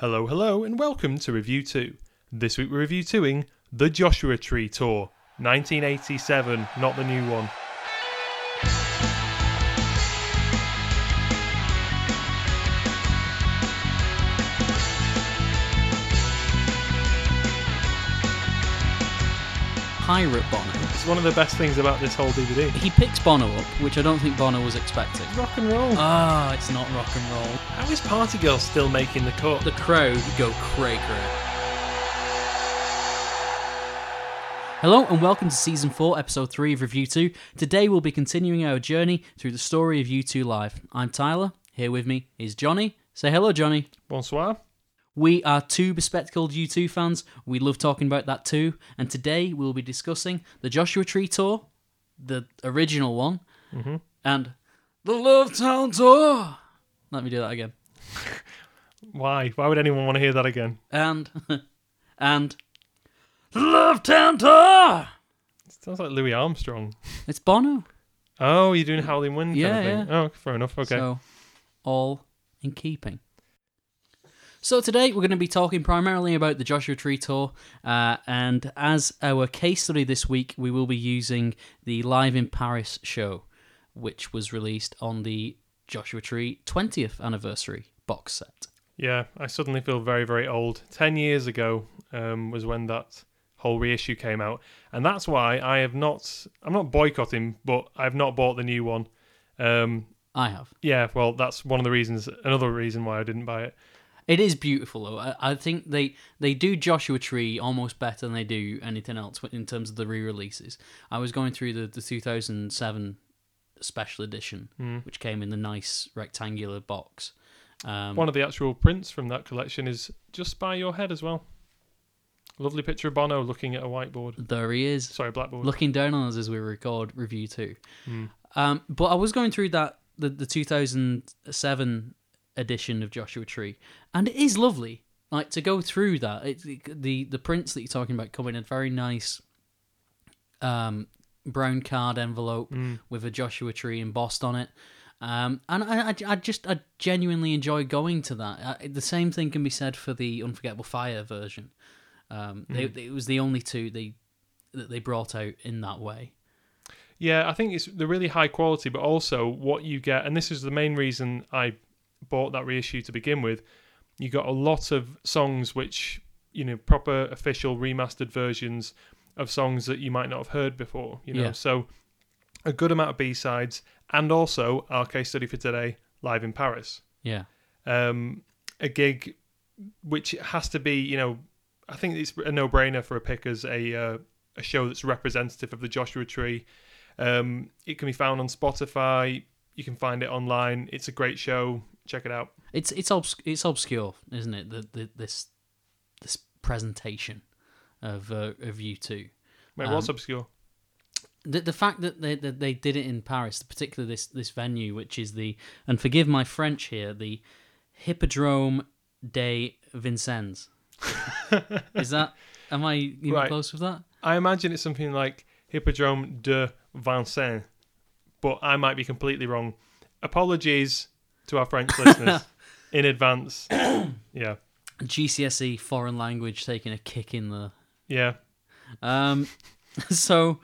Hello, hello, and welcome to RevU2. This week we're RevU2ing The Joshua Tree Tour, 1987, not the new one. Pirate Bono. It's one of the best things about this whole DVD. He picks Bono up, which I don't think Bono was expecting. Rock and roll. Ah, it's not rock and roll. How is Party Girl still making the cut? The crowd go cray cray. Hello and welcome to season 4, episode 3 of RevU2. Today we'll be continuing our journey through the story of U2 Live. I'm Tyler. Here with me is Jonny. Say hello, Jonny. Bonsoir. We are two bespectacled U2 fans. We love talking about that too. And today we'll be discussing the Joshua Tree Tour, the original one, mm-hmm. and the Lovetown Tour. Let me do that again. Why? Why would anyone want to hear that again? And and the Lovetown Tour. sounds like Louis Armstrong. It's Bono. Oh, you're doing Howling Wind Yeah, kind of thing. Oh, fair enough. Okay. So all in keeping. So today we're going to be talking primarily about the Joshua Tree Tour, uh, and as our case study this week, we will be using the Live in Paris show, which was released on the Joshua Tree 20th anniversary box set. Yeah, I suddenly feel very, very old. Ten years ago um, was when that whole reissue came out, and that's why I have not. I'm not boycotting, but I've not bought the new one. Um, I have. yeah, well, that's one of the reasons. Another reason why I didn't buy it. It is beautiful though. I, I think they they do Joshua Tree almost better than they do anything else in terms of the re-releases. I was going through the the 2007 special edition, which came in the nice rectangular box. Um, One of the actual prints from that collection is just by your head as well. Lovely picture of Bono looking at a whiteboard. there he is, Sorry, blackboard. looking down on us as we record RevU2. Mm. Um, but I was going through that the the 2007 edition of Joshua Tree, and it is lovely. Like to go through that, it, the the prints that you're talking about come in a very nice um, brown card envelope Mm. with a Joshua Tree embossed on it. Um, and I, I, I just I genuinely enjoy going to that. I, the same thing can be said for the Unforgettable Fire version. Um, they, it was the only two they that they brought out in that way. Yeah, I think it's the really high quality, but also what you get, and this is the main reason I bought that reissue to begin with. You got a lot of songs which, you know, proper official remastered versions of songs that you might not have heard before, you know. Yeah. So a good amount of B sides, and also our case study for today, live in Paris. Yeah. Um, a gig which has to be, you know, I think it's a no-brainer for a pick as a uh, a show that's representative of the Joshua Tree. Um, it can be found on Spotify. You can find it online. It's a great show. Check it out. It's it's obs- it's obscure, isn't it? The, the this this presentation of uh, of U2. Wait, what's Um, obscure? The the fact that they that they did it in Paris, particularly this this venue, which is the and forgive my French here, the Hippodrome de Vincennes. is that? Am I even Right. close with that? I imagine it's something like Hippodrome de Vincennes, but I might be completely wrong. Apologies to our French listeners in advance. Yeah, GCSE foreign language taking a kick in the yeah. Um, so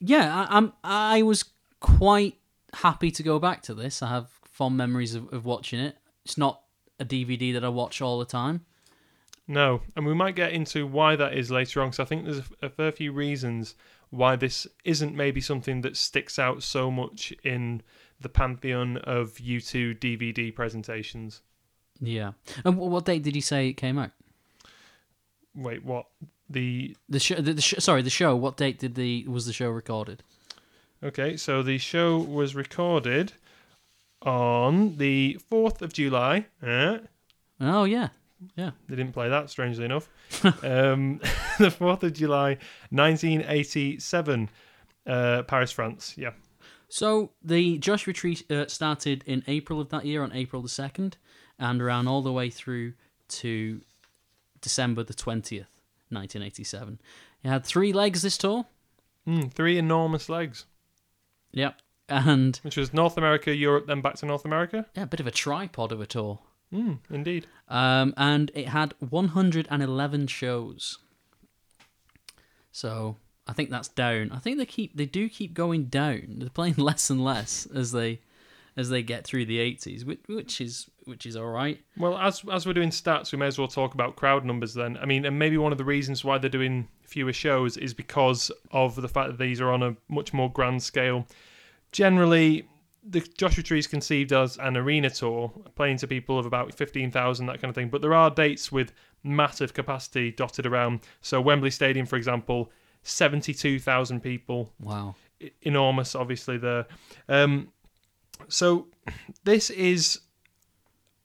yeah, I, I'm I was quite happy to go back to this. I have fond memories of, of watching it. It's not a DVD that I watch all the time. No, and we might get into why that is later on. Because I think there's a, a fair few reasons why this isn't maybe something that sticks out so much in the pantheon of U2 DVD presentations. Yeah. And what date did you say it came out? Wait, what? The The show. The, the sh- sorry, the show. What date did the was the show recorded? okay, so the show was recorded on the fourth of July. Eh? Oh yeah. yeah, They didn't play that, strangely enough. um, the fourth of July, nineteen eighty-seven, uh, Paris, France. Yeah. So the Joshua Tree uh, started in April of that year, on April the second, and ran all the way through to December the twentieth, nineteen eighty-seven. It had three legs this tour. Mm, three enormous legs. Yep, and which was North America, Europe, then back to North America. yeah, a bit of a tripod of a tour. Mm, indeed. Um, and it had 111 shows. So I think that's down. I think they keep they do keep going down. They're playing less and less as they as they get through the 80s, which, which is which is all right. Well, as as we're doing stats, we may as well talk about crowd numbers then. I mean, and maybe one of the reasons why they're doing fewer shows is because of the fact that these are on a much more grand scale. Generally, the Joshua Tree is conceived as an arena tour, playing to people of about 15,000, that kind of thing. But there are dates with massive capacity dotted around. So, Wembley Stadium, for example, 72,000 people. Wow. Enormous, obviously, there. Um, so, this is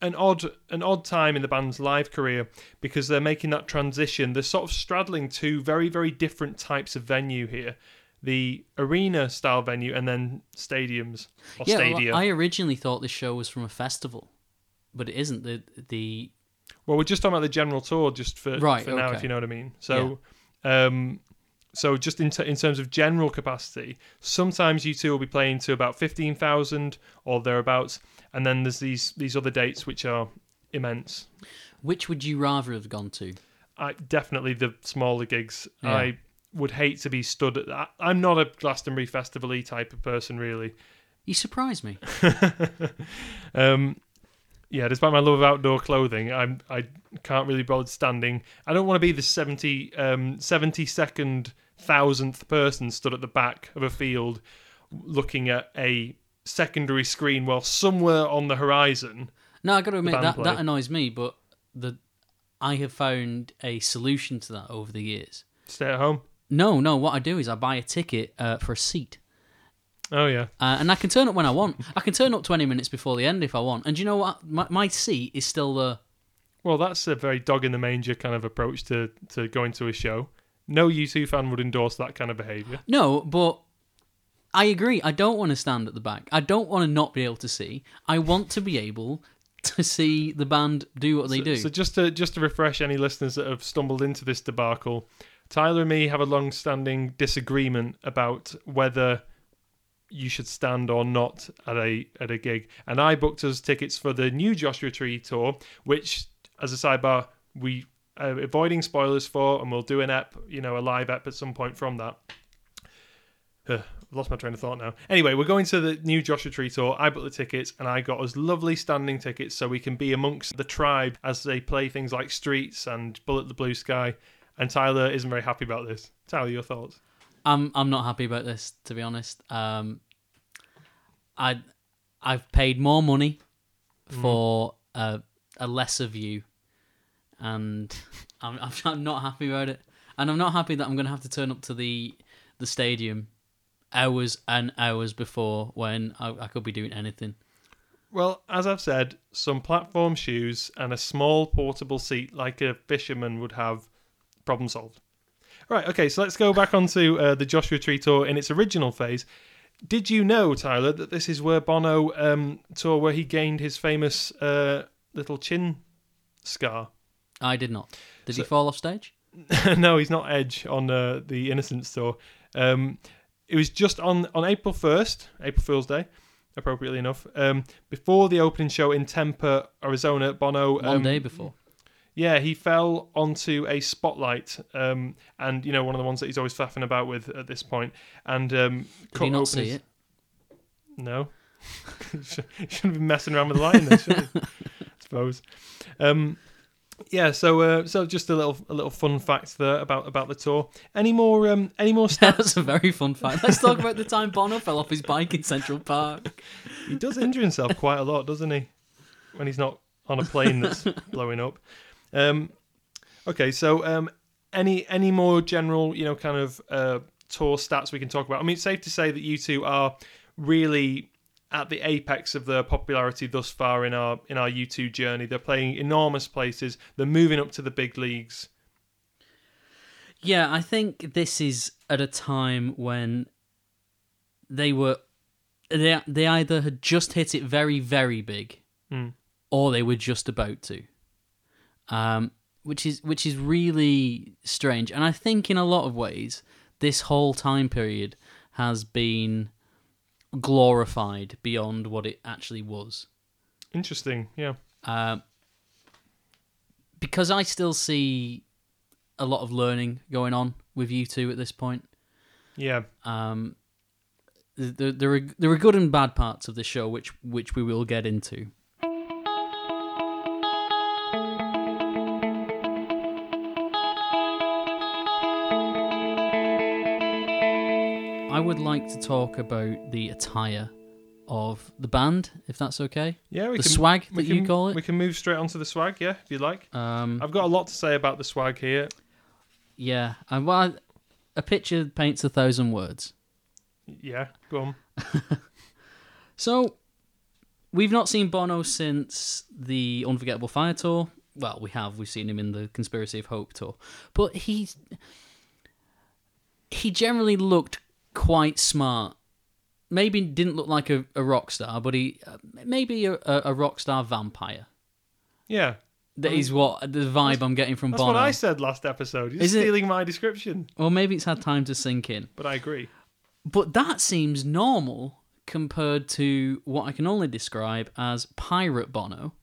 an odd an odd time in the band's live career because they're making that transition. They're sort of straddling two very very different types of venue here. The arena style venue and then stadiums or Yeah, well. I originally thought this show was from a festival, but it isn't. The the Well, we're just talking about the general tour, just for Right, for now, okay. if you know what I mean. So, um, so just in t- in terms of general capacity, sometimes U2 will be playing to about fifteen thousand or thereabouts, and then there's these these other dates which are immense. which would you rather have gone to? I definitely the smaller gigs. Yeah. I would hate to be stood at that. I'm not a Glastonbury festival type of person, really. You surprise me. Um, yeah, despite my love of outdoor clothing, I'm I can't really bother standing. I don't want to be the 70 um 70 second thousandth person stood at the back of a field looking at a secondary screen while somewhere on the horizon. No, I got to admit that that annoys me, but the I have found a solution to that over the years. Stay at home. No, no. What I do is I buy a ticket uh, for a seat, Oh yeah. uh, and I can turn up when I want. I can turn up twenty minutes before the end if I want. And you know what? My, my seat is still there. Well, that's a very dog in the manger kind of approach to to going to a show. No U2 fan would endorse that kind of behaviour. No, but I agree. I don't want to stand at the back. I don't want to not be able to see. I want to be able to see the band do what they so, do. So just to just to refresh any listeners that have stumbled into this debacle, Tyler and me have a long-standing disagreement about whether you should stand or not at a at a gig. And I booked us tickets for the new Joshua Tree tour, which, as a sidebar, we are avoiding spoilers for, and we'll do an ep, you know, a live ep at some point from that. Lost my train of thought now. Anyway, we're going to the new Joshua Tree tour. I booked the tickets, and I got us lovely standing tickets so we can be amongst the tribe as they play things like Streets and Bullet the Blue Sky. And Tyler isn't very happy about this. Tyler, your thoughts? I'm I'm not happy about this to be honest. Um, I I've paid more money for a a lesser view, and I'm, I'm not happy about it. And I'm not happy that I'm going to have to turn up to the the stadium hours and hours before when I, I could be doing anything. Well, as I've said, some platform shoes and a small portable seat like a fisherman would have, problem solved. Right, okay, so let's go back onto uh, the Joshua Tree tour in its original phase. Did you know, Tyler, that this is where Bono um, tour where he gained his famous uh, little chin scar? I did not. Did he fall off stage? no, he's not Edge on uh, the Innocence tour. Um, it was just on on April first, April Fool's Day, appropriately enough. Um, before the opening show in Tempe, Arizona, Bono. One um, day before. Yeah, he fell onto a spotlight, um, and you know one of the ones that he's always faffing about with at this point, and um, Did he not see his- it? No, he shouldn't be messing around with the lighting, then, should he? I suppose. Um, yeah, so uh, so just a little a little fun fact there about about the tour. Any more um, any more stats? That's a very fun fact. Let's talk about the time Bono fell off his bike in Central Park. he does injure himself quite a lot, doesn't he? When he's not on a plane that's blowing up. Um, okay, so um, any any more general, you know, kind of uh, tour stats we can talk about? I mean, it's safe to say that U2 are really at the apex of their popularity thus far in our in our U2 journey. They're playing enormous places. They're moving up to the big leagues. Yeah, I think this is at a time when they were they they either had just hit it very very big, Hmm. or they were just about to. Um, which is which is really strange, and I think in a lot of ways this whole time period has been glorified beyond what it actually was. Interesting, yeah. Um, because I still see a lot of learning going on with U2 at this point. Yeah, Um, there, there are there are good and bad parts of the show, which which we will get into. I would like to talk about the attire of the band, if that's okay. yeah. We The can, swag that you call it? We can move straight onto the swag. Yeah, if you like. Um, I've got a lot to say about the swag here. yeah, and well, a picture paints a thousand words. Yeah, go on. So, we've not seen Bono since the Unforgettable Fire tour. Well, we have. We've seen him in the Conspiracy of Hope tour, but he he generally looked quite smart. Maybe didn't look like a, a rock star, but he uh, maybe a, a, rock star vampire. Yeah, That is what the vibe I'm getting from Bono. that's Bono. what I said last episode. You're Is it- stealing my description, Well, maybe it's had time to sink in. but I agree. But that seems normal compared to what I can only describe as pirate Bono.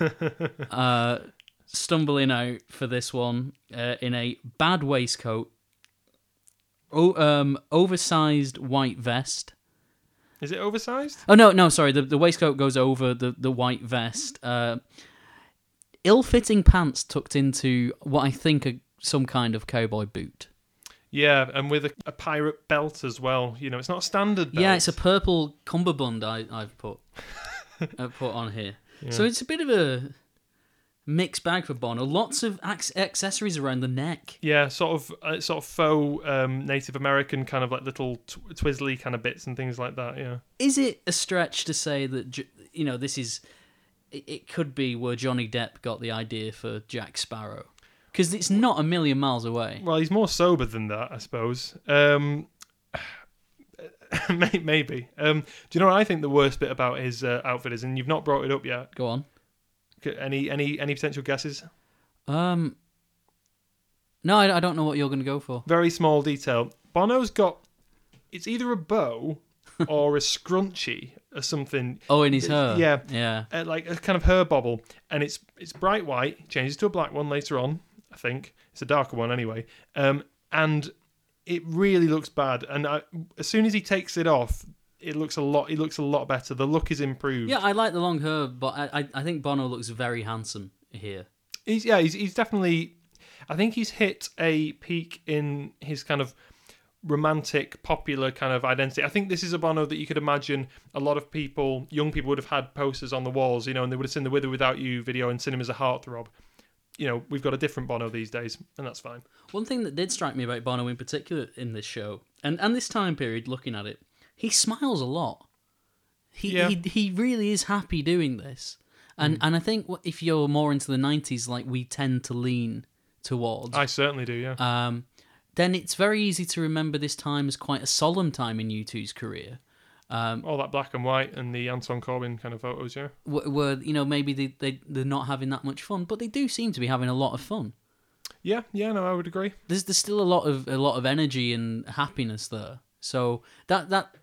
uh, stumbling out for this one uh, in a bad waistcoat, o- um, oversized white vest. Is it oversized? Oh no, no, sorry. The the waistcoat goes over the the white vest. Uh, ill-fitting pants tucked into what I think are some kind of cowboy boot. Yeah, and with a, a pirate belt as well. You know, it's not a standard belt. Yeah, it's a purple cummerbund I, I've put I've put on here. So it's a bit of a mixed bag for Bono. Lots of ac- accessories around the neck. Yeah, sort of, uh, sort of faux um, Native American kind of like little tw- twizzly kind of bits and things like that. Yeah, Is it a stretch to say that you know this is? It, it could be where Johnny Depp got the idea for Jack Sparrow, because it's not a million miles away. well, he's more sober than that, I suppose. Um, maybe. Um, do you know what I think the worst bit about his uh, outfit is? And you've not brought it up yet. Go on. Any, any, any potential guesses? Um. No, I, I don't know what you're going to go for. Very small detail. Bono's got. It's either a bow or a scrunchie or something. Oh, in his hair. Yeah. Yeah. uh, like a kind of hair bobble, and it's it's bright white. Changes to a black one later on. I think it's a darker one anyway. Um, and it really looks bad. And I, as soon as he takes it off, it looks a lot. It looks a lot better. The look is improved. Yeah, I like the long hair, but I, I, I think Bono looks very handsome here. He's yeah. He's he's definitely. I think he's hit a peak in his kind of romantic, popular kind of identity. I think this is a Bono that you could imagine a lot of people, young people, would have had posters on the walls, you know, and they would have seen the With or Without You video in cinemas a heartthrob. You know, we've got a different Bono these days, and that's fine. One thing that did strike me about Bono in particular in this show, and, and this time period, looking at it, he smiles a lot. He Yeah. he, he really is happy doing this, and and I think if you're more into the '90s, like we tend to lean towards, I certainly do, yeah. um, then it's very easy to remember this time as quite a solemn time in U2's career. Um, All that black and white and the Anton Corbijn kind of photos, yeah. Were, where you know maybe they, they they're not having that much fun, but they do seem to be having a lot of fun. Yeah, yeah, no, I would agree. There's there's still a lot of a lot of energy and happiness there. So that that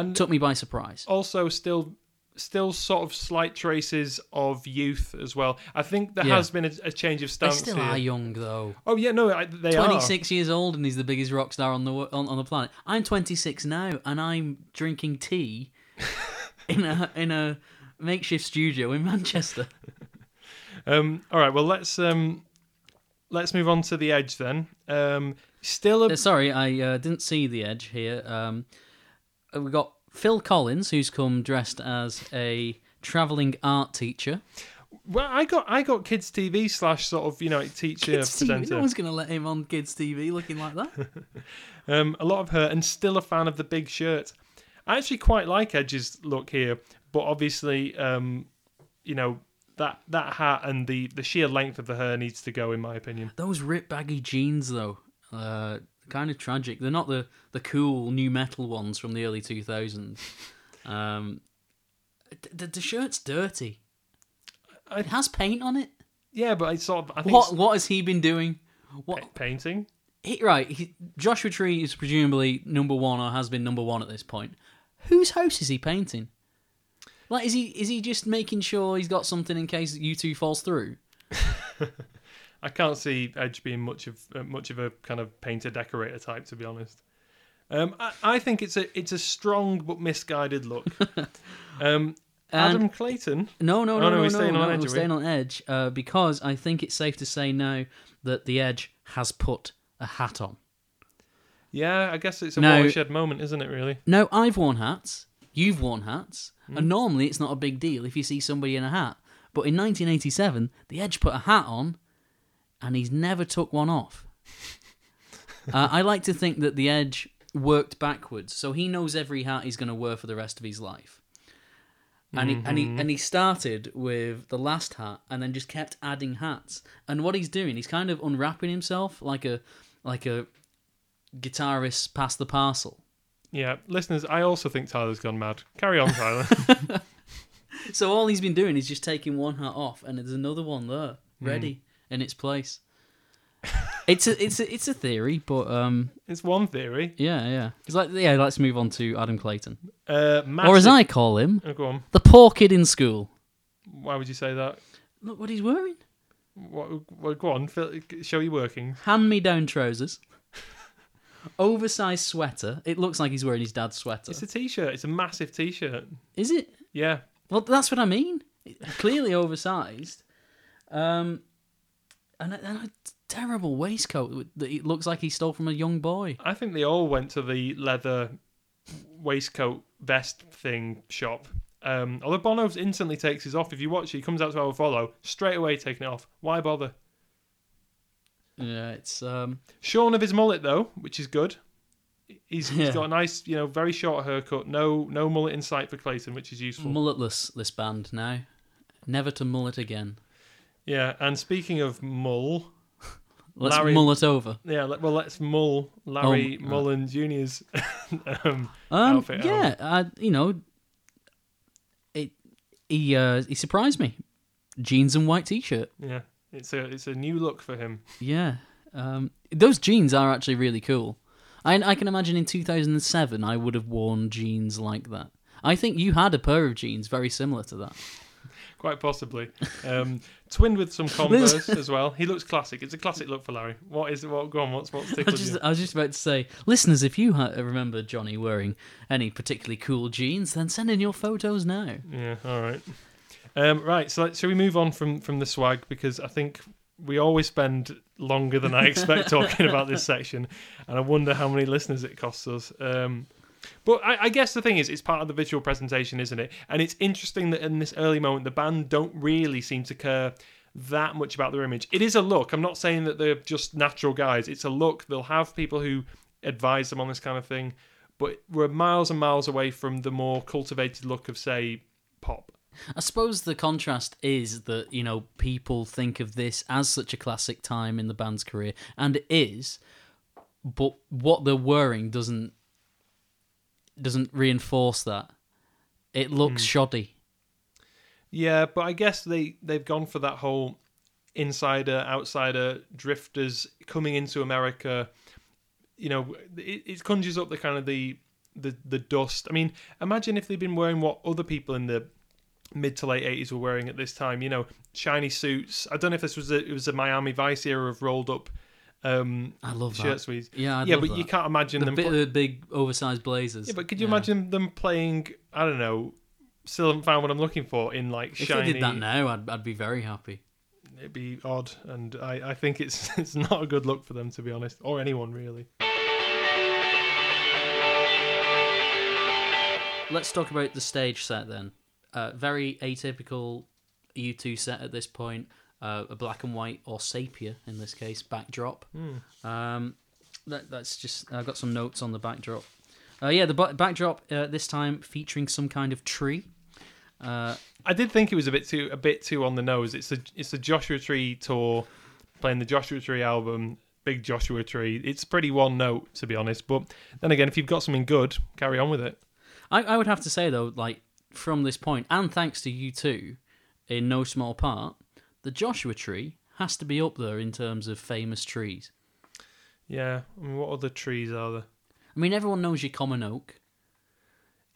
And took me by surprise. also still still sort of slight traces of youth as well. I think there Yeah. has been a, a change of stance. They still here. are young though. Oh yeah, no, I, they are. 26 years old and he's the biggest rock star on the on, on the planet. I'm 26 now and I'm drinking tea in a in a makeshift studio in Manchester. Um, all right, well let's um, let's move on to the edge then. Um, still Uh, a Sorry, I uh, didn't see the edge here. Um, uh, we got Phil Collins who's come dressed as a traveling art teacher. well, I got I got kids TV slash sort of you know teacher Kids TV, presenter. no one's going to let him on kids TV looking like that. Um, a lot of her, and still a fan of the big shirt. I actually quite like Edge's look here, but obviously, um, you know that that hat and the the sheer length of the hair needs to go, in my opinion. Those ripped baggy jeans, though, uh, kind of tragic. They're not the, the cool new metal ones from the early 2000s. Um, the, the shirt's dirty. I- It has paint on it. Yeah, but I sort of I think What what has he been doing? What pa- painting. he, right? He, Joshua Tree is presumably number one or has been number one at this point. Whose house is he painting? Like, is he is he just making sure he's got something in case U2 falls through? I can't see Edge being much of uh, much of a kind of painter decorator type, to be honest. Um, I, I think it's a it's a strong but misguided look. um, Adam Clayton, No, no, Oh, no, no, no, we're no, staying on no, Edge, we're staying on edge uh, because I think it's safe to say now that the Edge has put a hat on. yeah, I guess it's a No. watershed moment, isn't it? Really? No, I've worn hats. You've worn hats, Hmm. and normally it's not a big deal if you see somebody in a hat. But in 1987, the Edge put a hat on, and he's never took one off. uh, I like to think that the Edge worked backwards, so he knows every hat he's going to wear for the rest of his life. And he, and he Mm-hmm. and he started with the last hat, and then just kept adding hats. And what he's doing, he's kind of unwrapping himself like a like a guitarist past the parcel. Yeah, listeners, I also think Tyler's gone mad. Carry on, Tyler. So all he's been doing is just taking one hat off, and there's another one there, ready in its place. it's a it's a it's a theory, but um, it's one theory. yeah, yeah. It's like yeah. Let's move on to Adam Clayton, Uh, or as I call him, Oh, go on. the poor kid in school. Why would you say that? Look what he's wearing: What, what, go on, show your workings. hand-me-down trousers, oversized sweater. It looks like he's wearing his dad's sweater. It's a t-shirt. It's a massive t-shirt. Is it? Yeah. Well, that's what I mean. Clearly oversized. Um, and a, and a terrible waistcoat that it looks like he stole from a young boy. I think they all went to the leather waistcoat vest thing shop. Um, although Bono instantly takes his off. If you watch it, he comes out to our follow straight away taking it off. Why bother? Yeah, it's um, Shorn of his mullet though, which is good. He's, Yeah. he's got a nice, you know, very short haircut. No, no mullet in sight for Clayton, which is useful. mulletless. This band now, never to mullet again. Yeah. And speaking of mull, Let's Larry- mullet over. yeah. let- Well, let's mull Larry Oh, Mullen Jr.'s. um, Um, Outfit, yeah, I, you know, it. He uh, he surprised me. Jeans and white t-shirt. yeah, it's a it's a new look for him. Yeah, um, those jeans are actually really cool. I, I can imagine in 2007 I would have worn jeans like that. I think you had a pair of jeans very similar to that. Quite possibly. Um, twinned with some Converse as well. He looks classic. It's a classic look for Larry. What is it? What? Go on. What's what's I tickled was, just, you? I was just about to say, listeners, if you ha- remember Jonny wearing any particularly cool jeans, then send in your photos now. Yeah. All right. Um, right. So shall we move on from from the swag because I think we always spend longer than I expect talking about this section, and I wonder how many listeners it costs us. Um, but I, I guess the thing is, it's part of the visual presentation, isn't it? And it's interesting that in this early moment, the band don't really seem to care that much about their image. It is a look. I'm not saying that they're just natural guys. It's a look. They'll have people who advise them on this kind of thing, but we're miles and miles away from the more cultivated look of, say, pop. I suppose the contrast is that, you know, people think of this as such a classic time in the band's career, and it is, but what they're wearing doesn't doesn't reinforce that. It looks hmm. shoddy. Yeah, but I guess they they've gone for that whole insider outsider drifters coming into America. You know, it, it conjures up the kind of the the the dust. I mean, imagine if they'd been wearing what other people in the mid to late eighties were wearing at this time. You know, shiny suits. I don't know if this was a, it was a Miami Vice era of rolled up um, I love shirt that. sleeves. Yeah, I yeah, but you can't imagine the them. bit put- of the big oversized blazers. yeah, but could you Yeah. imagine them playing? I don't know. Still haven't found what I'm looking for in like If shiny. If they did that now, I'd, I'd be very happy. it'd be odd, and I, I think it's it's not a good look for them to be honest, or anyone really. Let's talk about the stage set then. Uh, very atypical U2 set at this point. Uh, a black and white or sepia in this case backdrop. Um, that, that's just I've got some notes on the backdrop. Uh, yeah, the ba- backdrop uh, this time featuring some kind of tree. Uh, I did think it was a bit too a bit too on the nose. It's a it's a Joshua Tree tour, playing the Joshua Tree album, big Joshua Tree. It's pretty one note to be honest. But then again, if you've got something good, carry on with it. I, I would have to say though, like from this point, and thanks to U2, in no small part, the Joshua Tree has to be up there in terms of famous trees. Yeah, I mean, what other trees are there? I mean, everyone knows your common oak.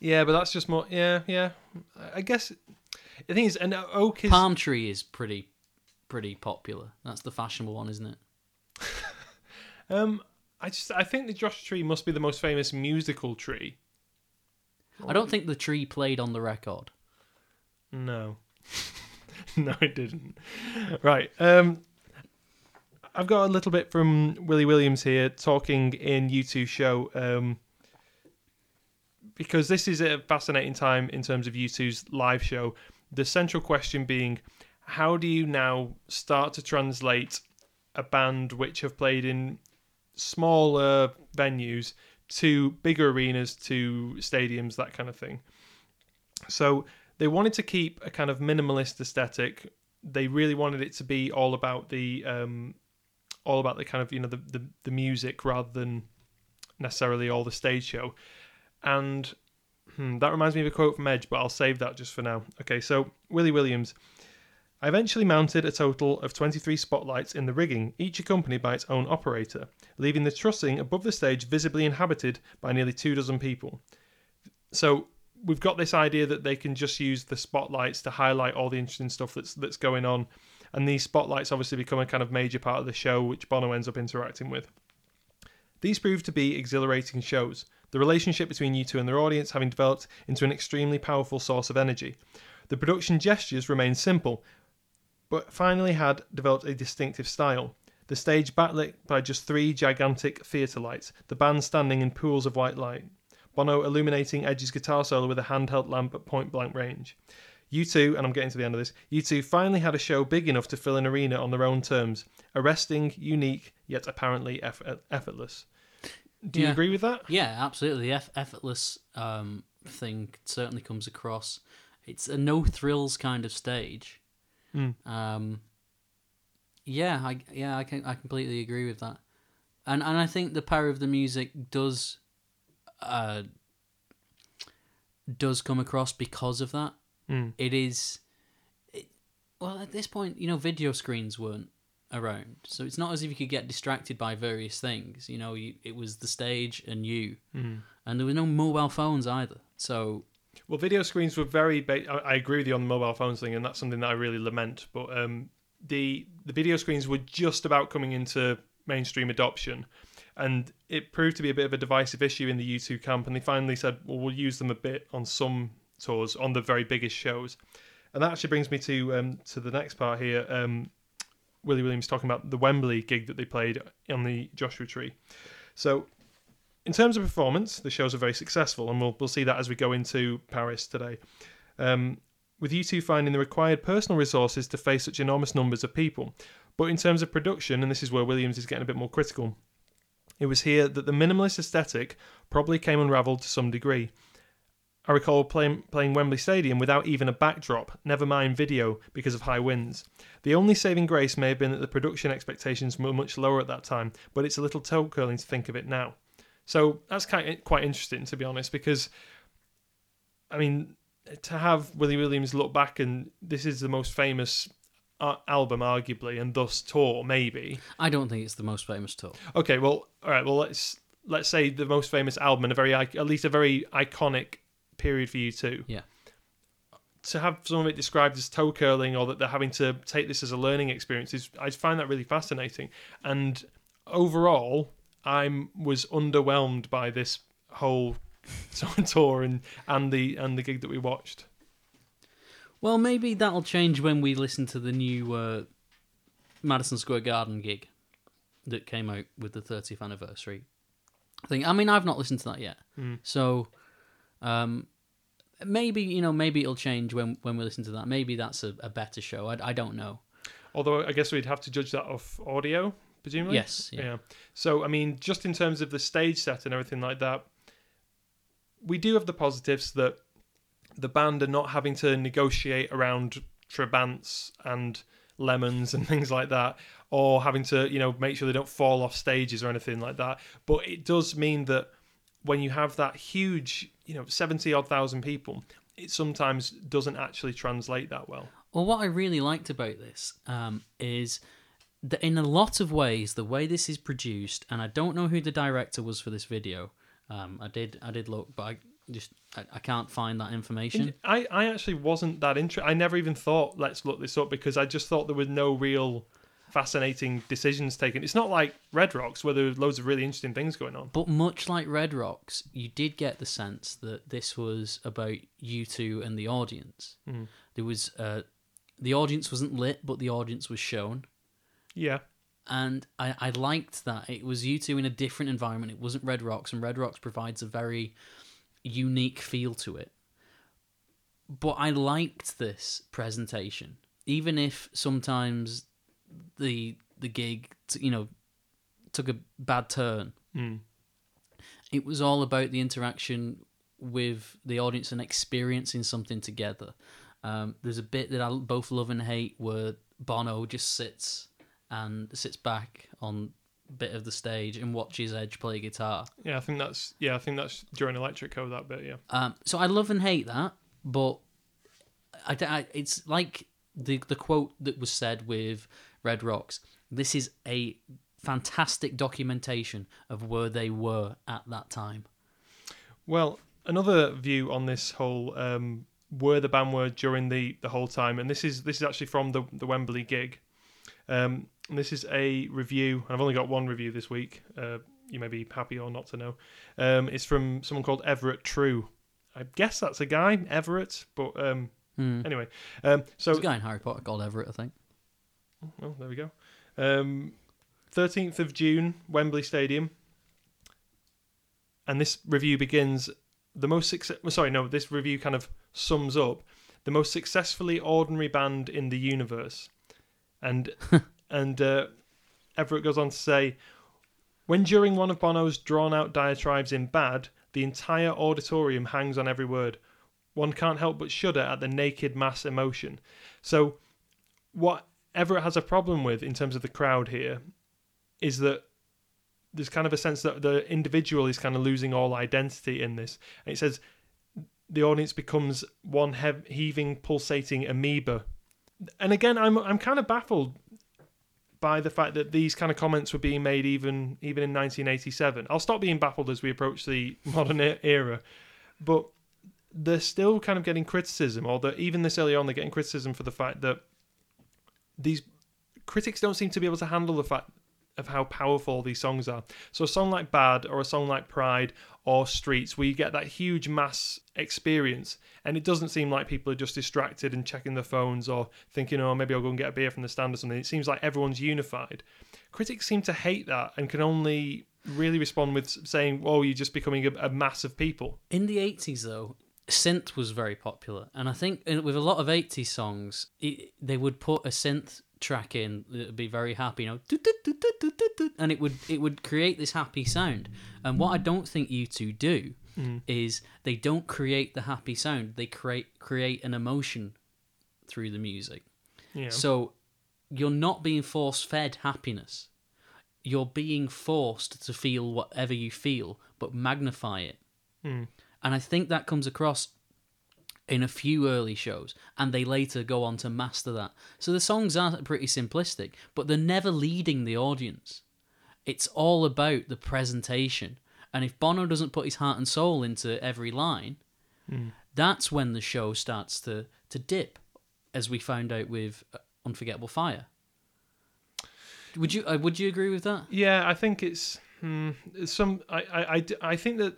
Yeah, but that's just more. Yeah, yeah. I guess the thing is, an oak is Palm tree is pretty, pretty popular. That's the fashionable one, isn't it? Um, I just I think the Joshua Tree must be the most famous musical tree. I don't think the tree played on the record. No, no, it didn't. Right. Um, I've got a little bit from Willie Williams here talking in U2 show. Um, because this is a fascinating time in terms of U2's live show. The central question being, how do you now start to translate a band which have played in smaller venues to bigger arenas, to stadiums, that kind of thing? So they wanted to keep a kind of minimalist aesthetic. They really wanted it to be all about the um, all about the kind of you know the, the the music rather than necessarily all the stage show. And hmm, that reminds me of a quote from Edge, but I'll save that just for now. Okay, so Willie Williams. I eventually mounted a total of 23 spotlights in the rigging, each accompanied by its own operator, leaving the trussing above the stage visibly inhabited by nearly two dozen people. So we've got this idea that they can just use the spotlights to highlight all the interesting stuff that's that's going on, and these spotlights obviously become a kind of major part of the show, which Bono ends up interacting with. These prove to be exhilarating shows, the relationship between U2 and their audience having developed into an extremely powerful source of energy. The production gestures remained simple, but finally had developed a distinctive style. The stage backlit by just three gigantic theatre lights, the band standing in pools of white light. Bono illuminating Edge's guitar solo with a handheld lamp at point blank range. U2, and I'm getting to the end of this, U2 finally had a show big enough to fill an arena on their own terms, arresting, unique, yet apparently effort- effortless. Do you Yeah. agree with that? Yeah, absolutely. The eff- effortless um, thing certainly comes across. It's a no thrills kind of stage. Mm. Um, yeah, I yeah I can I completely agree with that, and and I think the power of the music does, uh, does come across because of that. Mm. It is, it, well at this point you know video screens weren't around, so it's not as if you could get distracted by various things. You know, you, it was the stage and you, Mm. and there were no mobile phones either. So Well, video screens were very. Ba- I I agree with you on the mobile phones thing, and that's something that I really lament. But um, the the video screens were just about coming into mainstream adoption, and it proved to be a bit of a divisive issue in the U2 camp. And they finally said, "Well, we'll use them a bit on some tours, on the very biggest shows." And that actually brings me to um, to the next part here. Um, Willie Williams talking about the Wembley gig that they played on the Joshua Tree. So in terms of performance, the shows are very successful, and we'll we'll see that as we go into Paris today. Um, with U2 finding the required personal resources to face such enormous numbers of people, but in terms of production, and this is where Williams is getting a bit more critical, it was here that the minimalist aesthetic probably came unravelled to some degree. I recall playing, playing Wembley Stadium without even a backdrop, never mind video, because of high winds. The only saving grace may have been that the production expectations were much lower at that time, but it's a little toe curling to think of it now. So that's quite interesting, to be honest, because I mean, to have Willie Williams look back and this is the most famous uh, album, arguably, and thus tour, maybe. I don't think it's the most famous tour. Okay, well, all right, well, let's let's say the most famous album and a very at least a very iconic period for U2. Yeah. To have some of it described as toe curling or that they're having to take this as a learning experience is I find that really fascinating. And overall, I'm was underwhelmed by this whole tour and and the and the gig that we watched. Well, maybe that'll change when we listen to the new uh, Madison Square Garden gig that came out with the 30th anniversary thing. I mean, I've not listened to that yet, Mm. so um, maybe you know, maybe it'll change when when we listen to that. Maybe that's a, a better show. I, I don't know. Although I guess we'd have to judge that off audio, presumably. Yes, yeah. So I mean, just in terms of the stage set and everything like that, we do have the positives that the band are not having to negotiate around Trabants and lemons and things like that, or having to you know make sure they don't fall off stages or anything like that. But it does mean that when you have that huge, you know, seventy odd thousand people, it sometimes doesn't actually translate that well. Well, what I really liked about this um, is that in a lot of ways, the way this is produced, and I don't know who the director was for this video. Um, I did, I did look, but I, just I, I can't find that information. I, I actually wasn't that interested. I never even thought let's look this up because I just thought there were no real fascinating decisions taken. It's not like Red Rocks where there were loads of really interesting things going on. But much like Red Rocks, you did get the sense that this was about U2 and the audience. Mm. There was uh, the audience wasn't lit, but the audience was shown, Yeah, and I, I liked that it was U2 in a different environment. It wasn't Red Rocks, and Red Rocks provides a very unique feel to it. But I liked this presentation, even if sometimes the the gig, you know, took a bad turn. mm. It was all about the interaction with the audience and experiencing something together. Um, there's a bit that I both love and hate where Bono just sits and sits back on bit of the stage and watches Edge play guitar. yeah. I think that's yeah. I think that's during Electric Electrico that bit. Yeah, Um, so I love and hate that, but I, I- it's like the the quote that was said with Red Rocks. This is a fantastic documentation of where they were at that time. Well, another view on this whole um, where the band were during the, the whole time, and this is this is actually from the the Wembley gig. Um, and this is a review. and I've only got one review this week. Uh, you may be happy or not to know. Um, it's from someone called Everett True. I guess that's a guy, Everett. But um, Hmm. anyway, um, so There's a guy in Harry Potter called Everett, I think. well, there we go. Um, 13th of June, Wembley Stadium. And this review begins the most success. Sorry, no, this review kind of sums up the most successfully ordinary band in the universe. And and uh, Everett goes on to say, when during one of Bono's drawn-out diatribes in Bad, the entire auditorium hangs on every word. One can't help but shudder at the naked mass emotion. So, what Everett has a problem with in terms of the crowd here is that there's kind of a sense that the individual is kind of losing all identity in this. And it says the audience becomes one heaving, pulsating amoeba. And again, I'm I'm kind of baffled by the fact that these kind of comments were being made even even in 1987. I'll stop being baffled as we approach the modern era, but they're still kind of getting criticism, or that even this early on, they're getting criticism for the fact that these critics don't seem to be able to handle the fact of how powerful these songs are. So a song like Bad or a song like Pride or Streets, where you get that huge mass experience, and it doesn't seem like people are just distracted and checking their phones or thinking, oh, maybe I'll go and get a beer from the stand or something. It seems like everyone's unified. Critics seem to hate that and can only really respond with saying, oh, you're just becoming a, a mass of people. In the 80s, though, synth was very popular. And I think uh, with a lot of 80s songs, it, they would put a synth track in that would be very happy, you know, and it would it would create this happy sound. And what I don't think U2 do is they don't create the happy sound; they create create an emotion through the music. Yeah. So you're not being force fed happiness. You're being forced to feel whatever you feel, but magnify it. Mm. And I think that comes across in a few early shows, and they later go on to master that. So the songs are pretty simplistic, but they're never leading the audience. It's all about the presentation. And if Bono doesn't put his heart and soul into every line, that's when the show starts to, to dip, as we found out with uh, Unforgettable Fire. Would you uh, would you agree with that? Yeah, I think it's hmm, I I I think that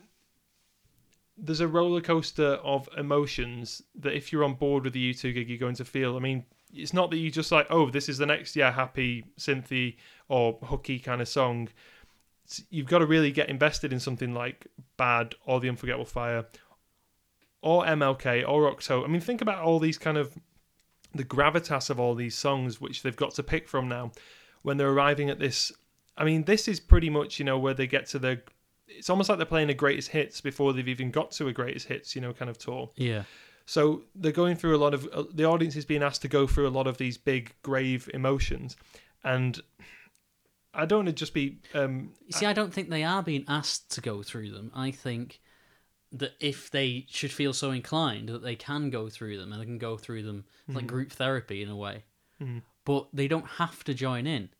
there's a roller coaster of emotions that if you're on board with the U2 gig, you're going to feel. I mean, it's not that you just like, oh, this is the next yeah happy synthy or hooky kind of song. It's- you've got to really get invested in something like Bad or The Unforgettable Fire or MLK or Octo. I mean, think about all these kind of the gravitas of all these songs which they've got to pick from now when they're arriving at this I mean, this is pretty much, you know, where they get to the. It's almost like they're playing a greatest hits before they've even got to a greatest hits, you know, kind of tour. Yeah. So they're going through a lot of. Uh, the audience is being asked to go through a lot of these big, grave emotions. And I don't want to just be. Um, You see, I don't think they are being asked to go through them. I think that if they should feel so inclined that they can go through them and they can go through them it's like group therapy in a way. Mhm. But they don't have to join in.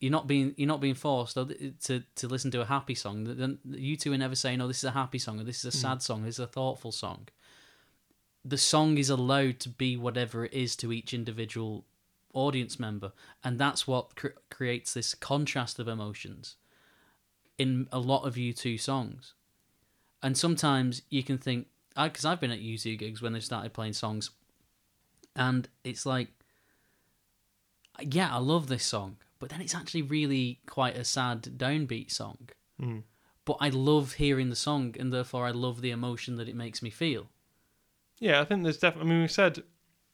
You're not being you're not being forced to to, listen to a happy song. Then U2 are never saying, "Oh, this is a happy song," or "This is a hmm. sad song," "This is a thoughtful song." The song is allowed to be whatever it is to each individual audience member, and that's what cr- creates this contrast of emotions in a lot of U2 songs. And sometimes you can think, because I've been at U2 gigs when they started playing songs, and it's like, yeah, I love this song, but then it's actually really quite a sad downbeat song. Mm. But I love hearing the song, and therefore I love the emotion that it makes me feel. Yeah, I think there's definitely. I mean, we said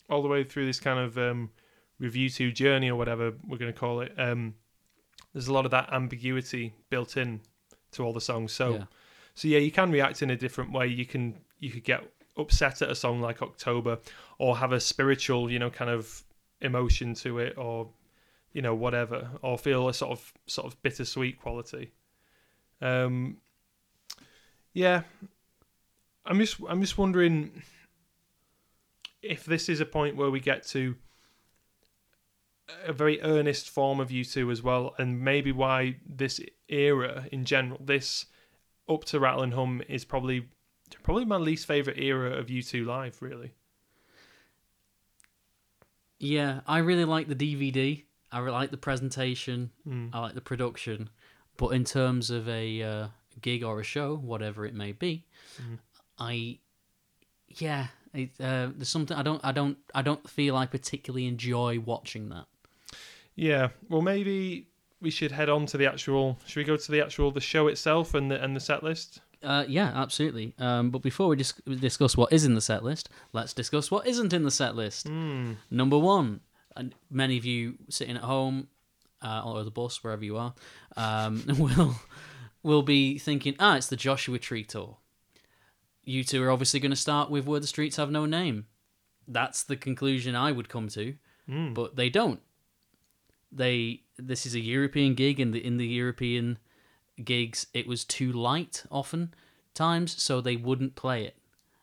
all the way through this kind of um, RevU2 journey or whatever we're going to call it. Um, there's a lot of that ambiguity built in to all the songs. So, Yeah. so yeah, you can react in a different way. You can you could get upset at a song like October, or have a spiritual, you know, kind of emotion to it, or you know, whatever, or feel a sort of sort of bittersweet quality. Um, yeah, I'm just I'm just wondering if this is a point where we get to a very earnest form of U2 as well, and maybe why this era in general, this up to Rattle and Hum is probably probably my least favorite era of U2 live. Really, Yeah, I really like the DVD. I really like the presentation. Mm. I like the production. But in terms of a uh, gig or a show, whatever it may be, Mhm. I yeah, it, uh, there's something I don't I don't I don't feel I particularly enjoy watching that. yeah. Well, maybe we should head on to the actual. Should we go to the actual the show itself and the and the set list? Uh, yeah, absolutely. Um, but before we dis- discuss what is in the set list, let's discuss what isn't in the set list. Mm. Number one, and many of you sitting at home uh, or the bus, wherever you are, um, will will be thinking, ah, it's the Joshua Tree tour. U2 are obviously going to start with where the streets have no name. That's the conclusion I would come to, Mm. but they don't. They this is a European gig, and the, in the European gigs, it was too light often times, so they wouldn't play it.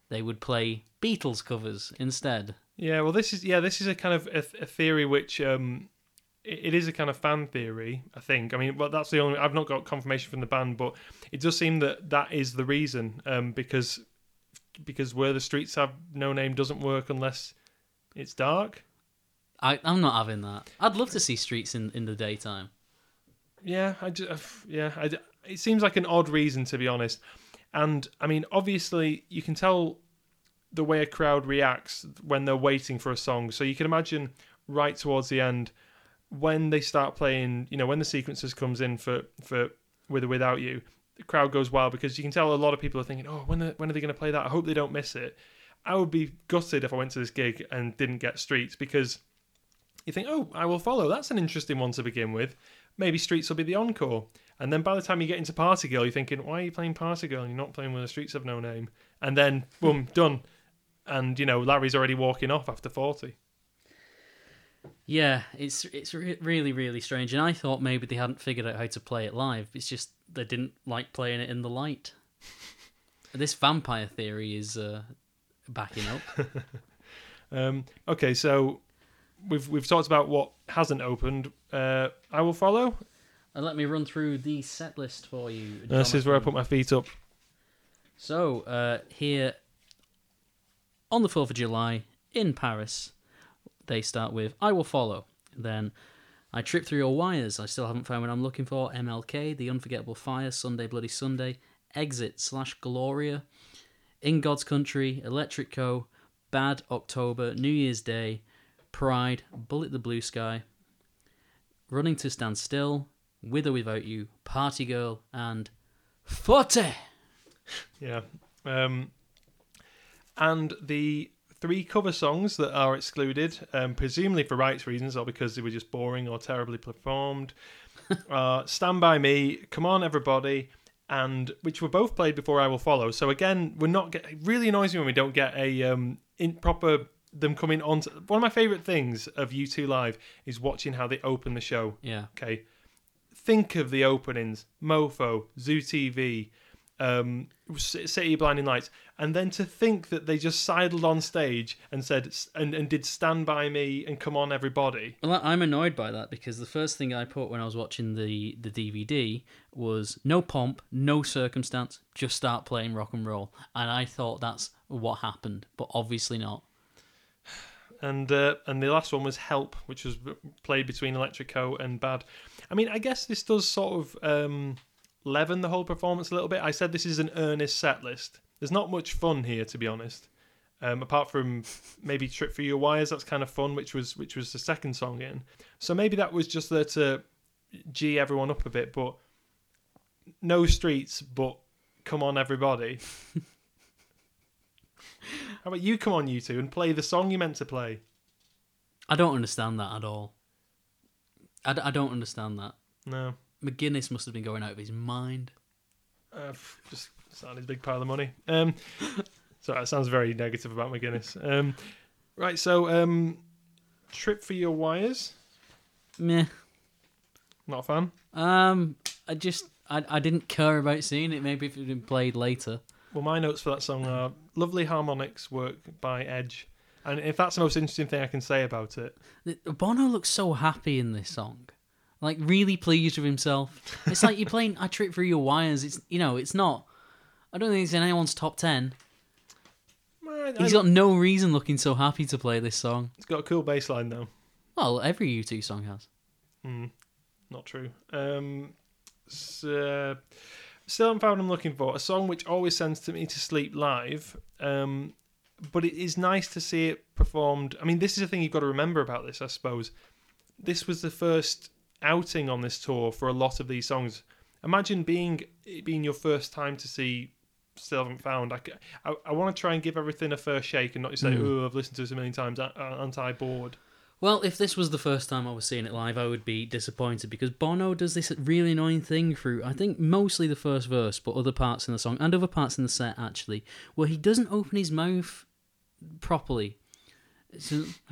They would play Beatles covers instead. Yeah, well, this is yeah, this is a kind of a, a theory which um, it, it is a kind of fan theory. I think. I mean, well, that's the only. I've not got confirmation from the band, but it does seem that that is the reason. Um, because because where the streets have no name doesn't work unless it's dark. I, I'm not having that. I'd love to see streets in, in the daytime. Yeah, I just, yeah, I, it seems like an odd reason to be honest. And I mean, obviously, you can tell the way a crowd reacts when they're waiting for a song. So you can imagine right towards the end when they start playing, you know, when the sequences comes in for for with or without you, the crowd goes wild because you can tell a lot of people are thinking, "Oh, when are, when are they going to play that? I hope they don't miss it." I would be gutted if I went to this gig and didn't get Streets because you think, "Oh, I will follow." That's an interesting one to begin with. Maybe Streets will be the encore. And then by the time you get into Party Girl, you're thinking, why are you playing Party Girl and you're not playing with the Streets of No Name? And then, boom, done. And, you know, Larry's already walking off after 40. Yeah, it's it's re- really really strange, and I thought maybe they hadn't figured out how to play it live. It's just they didn't like playing it in the light. this vampire theory is uh, backing up. Um, okay, so we've we've talked about what hasn't opened. Uh, I will follow. and let me run through the set list for you. This is where I put my feet up. So uh, here on the fourth of July in Paris, they start with "I Will Follow." Then I trip through your wires. I still haven't found what I'm looking for. MLK, The Unforgettable Fire, Sunday Bloody Sunday, Exit slash Gloria, In God's Country, Electric Co, Bad October, New Year's Day, Pride, Bullet the Blue Sky, Running to Stand Still, With or Without You, Party Girl, and 40. Yeah. Um, and the three cover songs that are excluded, um, presumably for rights reasons or because they were just boring or terribly performed, are Stand By Me, Come On Everybody, and which were both played before I Will Follow. So again, we're not get, it really annoys me when we don't get a um, in proper them coming on. To, one of my favourite things of U2 Live is watching how they open the show. Yeah. Okay. Think of the openings Mofo, Zoo TV, um, City Blinding Lights, and then to think that they just sidled on stage and said and, and did Stand by Me and Come on Everybody. Well, I'm annoyed by that because the first thing I put when I was watching the, the DVD was no pomp, no circumstance, just start playing rock and roll. And I thought that's what happened, but obviously not. and uh, and the last one was Help, which was played between Electric Co and Bad. I mean, I guess this does sort of um, leaven the whole performance a little bit. I said this is an earnest set list. There's not much fun here, to be honest. Um, apart from maybe Trip for Your Wires, that's kind of fun, which was which was the second song in. So maybe that was just there to g everyone up a bit, but no streets, but come on everybody. How about you come on U2 and play the song you meant to play? I don't understand that at all. I, d- I don't understand that. No. McGuinness must have been going out of his mind. Uh, just sign his big pile of money. Um, so that sounds very negative about McGuinness. Um, right, so um, trip for your wires. Meh. Not a fan. Um, I just I, I didn't care about seeing it. Maybe if it had been played later. Well, my notes for that song are lovely harmonics work by Edge, and if that's the most interesting thing I can say about it, Bono looks so happy in this song, like really pleased with himself. It's like you're playing "I Trip Through Your Wires." It's you know, it's not. I don't think it's in anyone's top ten. He's I- got no reason looking so happy to play this song. it's got a cool bass line though. Well, every U2 song has. Hmm, not true. Um, so, still haven't found I'm looking for a song which always sends to me to sleep live. Um, but it is nice to see it performed. I mean, this is the thing you've got to remember about this, I suppose. This was the first outing on this tour for a lot of these songs. Imagine being it being your first time to see Still Haven't Found. I I want to try and give everything a first shake and not just say, Mm. oh, I've listened to this a million times, aren't I bored? Well, if this was the first time I was seeing it live, I would be disappointed because Bono does this really annoying thing through, I think, mostly the first verse, but other parts in the song and other parts in the set actually, where he doesn't open his mouth properly. It's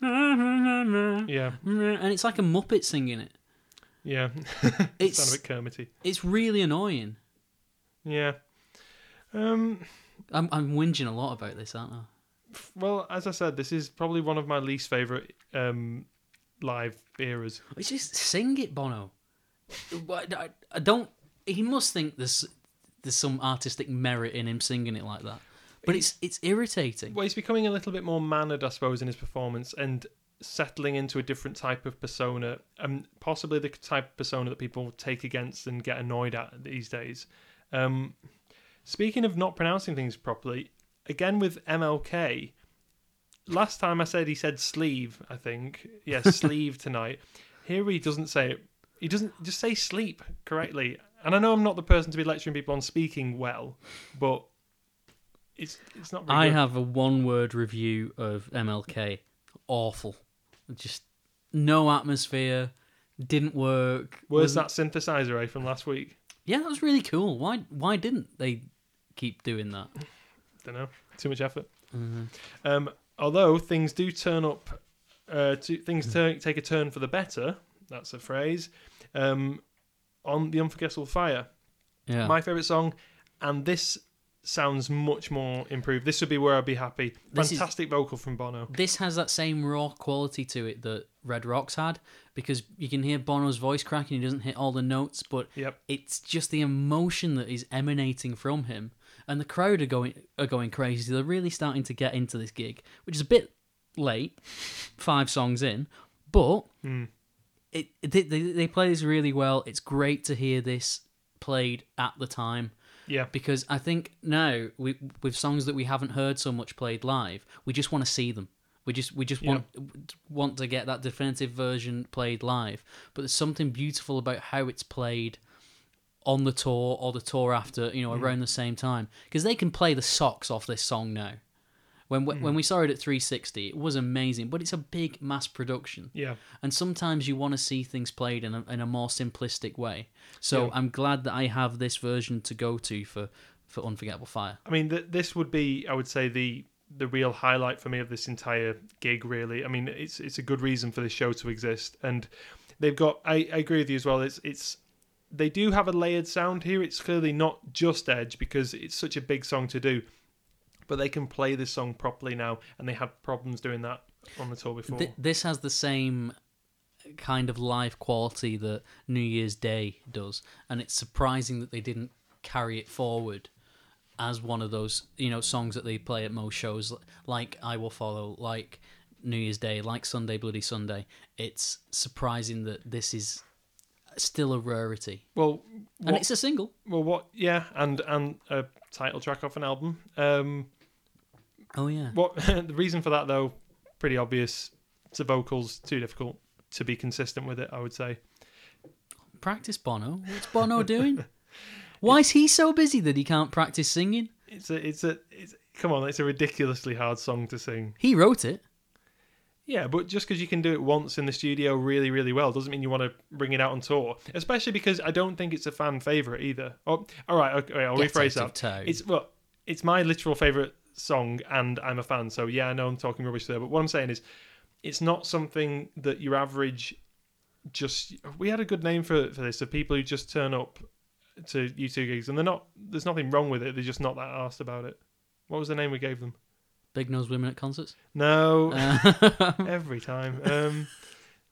just- and it's like a Muppet singing it. yeah. It's Sound a bit Kermity. it's really annoying. Yeah. Um. I'm I'm whinging a lot about this, aren't I? Well, as I said, this is probably one of my least favorite um live eras. It's just sing it, Bono. I, I don't. He must think there's there's some artistic merit in him singing it like that, but it's it's irritating. Well, he's becoming a little bit more mannered, I suppose, in his performance and settling into a different type of persona, and possibly the type of persona that people take against and get annoyed at these days. Um, speaking of not pronouncing things properly, again with MLK. Last time I said he said sleeve, I think. Yes, sleeve tonight. Here he doesn't say it. He doesn't just say sleep correctly. And I know I'm not the person to be lecturing people on speaking well, but it's it's not I good. have a one word review of MLK. Awful. Just no atmosphere. Didn't work. Where's that synthesizer, eh, from last week? Yeah, that was really cool. Why why didn't they keep doing that? Don't know. Too much effort. Mhm. Um, although things do turn up, uh, to, things turn, take a turn for the better. That's a phrase. Um, on the Unforgettable Fire, Yeah. my favorite song, and this sounds much more improved. This would be where I'd be happy. This is- Fantastic vocal from Bono. this has that same raw quality to it that Red Rocks had because you can hear Bono's voice cracking. He doesn't hit all the notes, but Yep. it's just the emotion that is emanating from him, and the crowd are going are going crazy. They're really starting to get into this gig, which is a bit late, five songs in, but Hmm. it, they, they they play this really well. It's great to hear this played at the time Yeah. because I think now we, with songs that we haven't heard so much played live, we just want to see them. We just we just want want to get that definitive version played live. But there's something beautiful about how it's played on the tour or the tour after, you know, mm. around the same time because they can play the socks off this song now. When hmm. we, when we saw it at 360, it was amazing, but it's a big mass production Yeah. and sometimes you want to see things played in a, in a more simplistic way. So Yeah. I'm glad that I have this version to go to for for Unforgettable Fire. I mean, th- this would be, I would say, the the real highlight for me of this entire gig. Really, I mean, it's it's a good reason for this show to exist, and they've got. I, I agree with you as well. It's it's they do have a layered sound here. It's clearly not just Edge because it's such a big song to do, but they can play this song properly now, and they had problems doing that on the tour before. Th- this has the same kind of live quality that New Year's Day does, and it's surprising that they didn't carry it forward as one of those you know songs that they play at most shows, like "I Will Follow," like New Year's Day, like Sunday Bloody Sunday. It's surprising that this is still a rarity, well, and it's a single. well, what? Yeah, and and a title track off an album. Um, Oh yeah, what the reason for that though? Pretty obvious. It's the vocals too difficult to be consistent with it. I would say. practice Bono. What's Bono doing? Why is he so busy that he can't practice singing? It's a, it's a, it's come on, it's a ridiculously hard song to sing. He wrote it. Yeah, but just because you can do it once in the studio really, really well doesn't mean you want to bring it out on tour. Especially because I don't think it's a fan favorite either. Oh, all right, okay, I'll Get rephrase that. It's well, it's my literal favorite song, and I'm a fan. So yeah, I know I'm talking rubbish there, but what I'm saying is, it's not something that your average. Just we had a good name for for this of people who just turn up to U2 gigs, and they're not. There's nothing wrong with it. They're just not that asked about it. What was the name we gave them? Big nose women at concerts. No, Uh, every time. Um,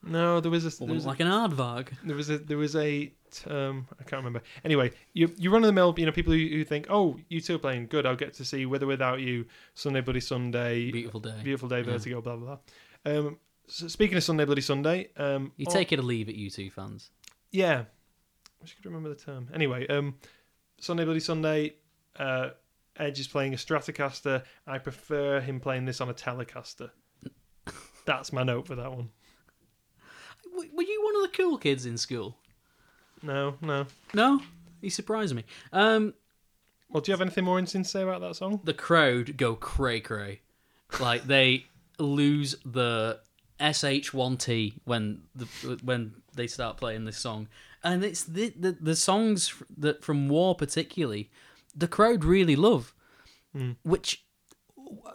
no, there was a there was a, like an aardvark. there was a there was a term I can't remember. Anyway, you you run of the mill, you know, people who, who think, oh, you two are playing good. I'll get to see with or without you, Sunday Bloody Sunday, Beautiful day. Beautiful Day. Vertigo, blah blah blah. Um, so speaking of Sunday Bloody Sunday, um, You oh, take it or leave it, U2 fans. yeah, I wish I could remember the term. Anyway, um, Sunday Bloody Sunday, uh, Edge is playing a Stratocaster. I prefer him playing this on a Telecaster. That's my note for that one. Were you one of the cool kids in school? No, no. No, he surprised me. Um, Well, do you have anything more interesting to say about that song? the crowd go cray cray, like they lose the sh1t when the when they start playing this song, and it's the the, the songs that from War particularly, the crowd really love, which.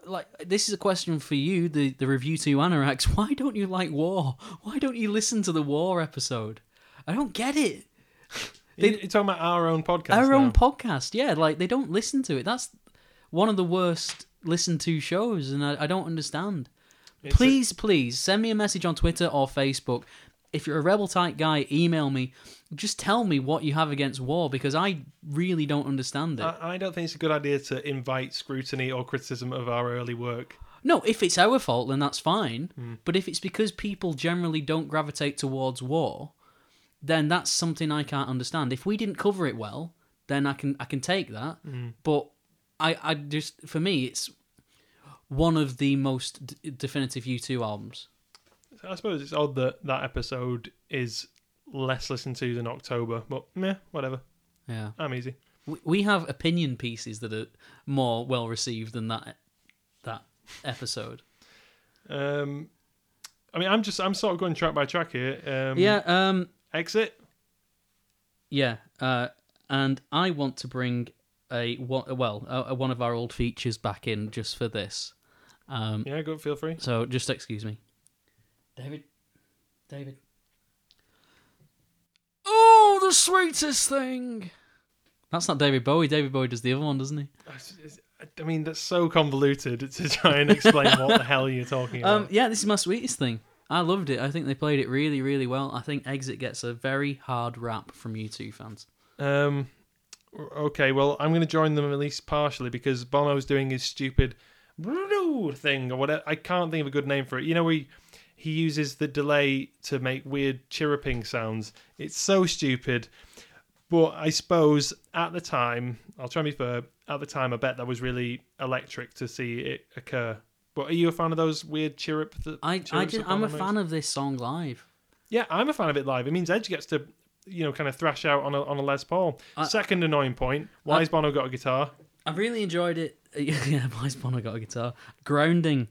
Like this is a question for you, the the RevU2 Anoraks. Why don't you like War? Why don't you listen to the War episode? I don't get it. They, You're talking about our own podcast. Our now. own podcast, yeah. Like they don't listen to it. That's one of the worst listened to shows, and I, I don't understand. It's a- please, please send me a message on Twitter or Facebook. If you're a rebel type guy, email me. Just tell me what you have against war because I really don't understand it. I, I don't think it's a good idea to invite scrutiny or criticism of our early work. no, if it's our fault, then that's fine. Hmm. But if it's because people generally don't gravitate towards war, then that's something I can't understand. If we didn't cover it well, then I can I can take that. Hmm. But I I just for me it's one of the most d- definitive U2 albums. I suppose it's odd that that episode is less listened to than October, but meh, whatever. Yeah. I'm easy. We, we have opinion pieces that are more well received than that that episode. Um, I mean, I'm just I'm sort of going track by track here. Um, yeah, um Exit. yeah, uh and I want to bring a one- well, a, a one of our old features back in just for this. Um Yeah, go. Feel free. so just excuse me. David David Oh, the sweetest thing. That's not David Bowie. David Bowie does the other one, doesn't he? I mean, that's so convoluted to try and explain what the hell you're talking about. Um, yeah, this is my sweetest thing. I loved it. I think they played it really, really well. I think Exit gets a very hard rap from U2 fans. Um, okay, well, I'm going to join them at least partially because Bono's doing his stupid thing or whatever. I can't think of a good name for it. You know, he he uses the delay to make weird chirruping sounds. It's so stupid. But I suppose at the time, I'll try and be fair. At the time, I bet that was really electric to see it occur. But are you a fan of those weird chirrup? That I, I just, I'm a fan of this song live. Yeah, I'm a fan of it live. It means Edge gets to, you know, kind of thrash out on a on a Les Paul. I- Second annoying point: why I- has Bono got a guitar? I really enjoyed it. yeah, why's Bono got a guitar? Grounding.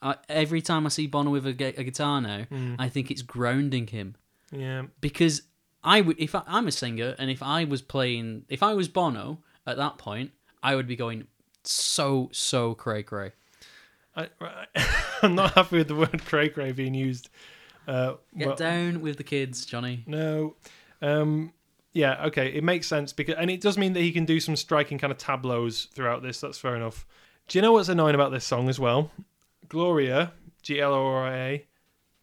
I, every time I see Bono with a, gu- a guitar now, Hmm. I think it's grounding him Yeah, because I would if I, I'm a singer and if I was playing if I was Bono at that point, I would be going so so cray cray. I, I'm not happy with the word cray cray being used. Uh, Get well, down with the kids, Jonny. No, um, Yeah, okay, it makes sense because, and it does mean that he can do some striking kind of tableaus throughout this. That's fair enough. Do you know what's annoying about this song as well? Gloria, G L O R I A,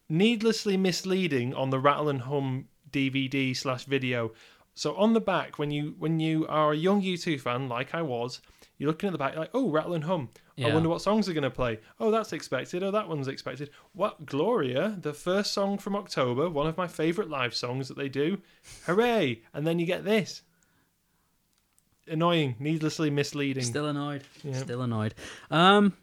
needlessly misleading on the Rattle and Hum DVD slash video. So on the back, when you when you are a young U2 fan, like I was, you're looking at the back like, oh, Rattle and Hum. I wonder what songs are going to play. Oh, that's expected. Oh, that one's expected. What Gloria, the first song from October, one of my favourite live songs that they do. Hooray! And then you get this. Annoying, needlessly misleading. Still annoyed. Yeah. Still annoyed. Um,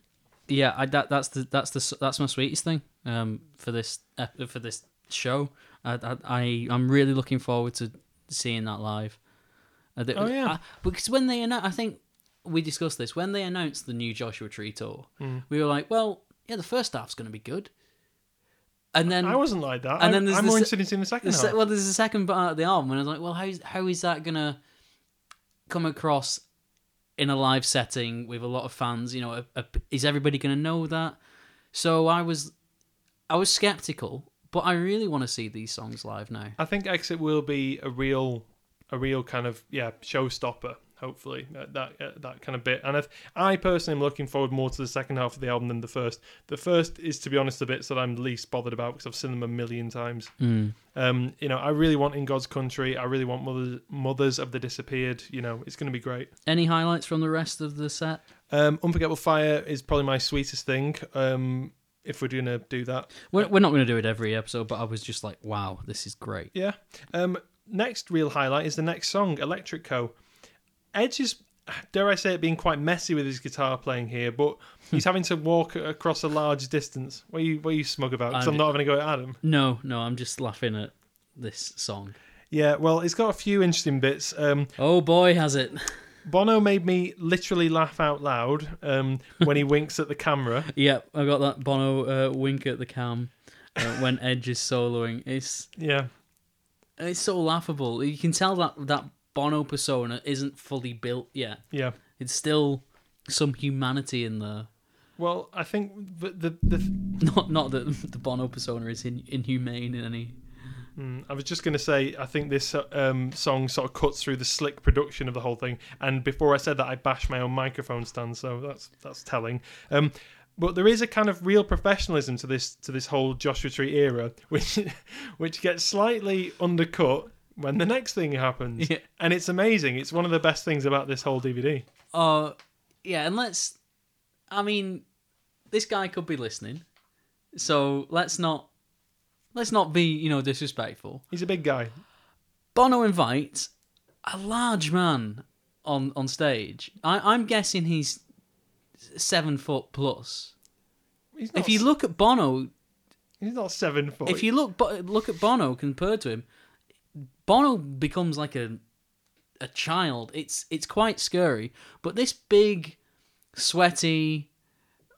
yeah, I, that that's the that's the that's my sweetest thing. Um, for this for this show, I, I I'm really looking forward to seeing that live. Uh, the- Oh, yeah. I- because when they announced, I think we discussed this when they announced the new Joshua Tree tour. Mm. We were like, well, yeah, the first half's going to be good, and then I wasn't like that. and I, then there's I'm the more interested in seeing the second the half. well, there's a second part of the album, and I was like, well, how is how is that gonna come across in a live setting with a lot of fans? You know, a, a, is everybody gonna know that? So I was, I was skeptical, but I really want to see these songs live now. I think Exit will be a real, a real kind of yeah showstopper. Hopefully that that, uh, that kind of bit. And if, I personally am looking forward more to the second half of the album than the first. The first is, to be honest, the bits that I'm least bothered about because I've seen them a million times. Mm. Um, you know, I really want In God's Country. I really want Mothers, Mothers of the Disappeared. You know, it's going to be great. Any highlights from the rest of the set? Um, Unforgettable Fire is probably my sweetest thing. Um, if we're going to do that, We're, we're not going to do it every episode, but I was just like, wow, this is great. Yeah. Um, next real highlight is the next song, Electric Co. Edge is, dare I say it, being quite messy with his guitar playing here, but he's having to walk across a large distance. What are you, what are you smug about? Because I'm I'm not having a go at Adam. No, no, I'm just laughing at this song. Yeah, well, it's got a few interesting bits. Um, Oh boy, has it! Bono made me literally laugh out loud um, when he winks at the camera. Yep, I got that Bono uh, wink at the cam uh, when Edge is soloing. It's Yeah. it's so laughable. You can tell that that Bono persona isn't fully built yet. Yeah. It's still some humanity in there. Well, I think the, the, the Not not that the Bono persona is in, inhumane in any. Mm, I was just going to say, I think this um, song sort of cuts through the slick production of the whole thing. And before I said that, I bashed my own microphone stand, so that's that's telling. Um, but there is a kind of real professionalism to this to this whole Joshua Tree era, which which gets slightly undercut when the next thing happens. Yeah. And it's amazing. It's one of the best things about this whole DVD. Uh, yeah, and let's. I mean, this guy could be listening, so let's not let's not be you know disrespectful. He's a big guy. Bono invites a large man on on stage. I, I'm guessing he's seven foot plus. He's not, If you look at Bono, he's not seven foot. if you look Bo- look at Bono compared to him, Bono becomes like a a child. It's it's quite scary. But this big, sweaty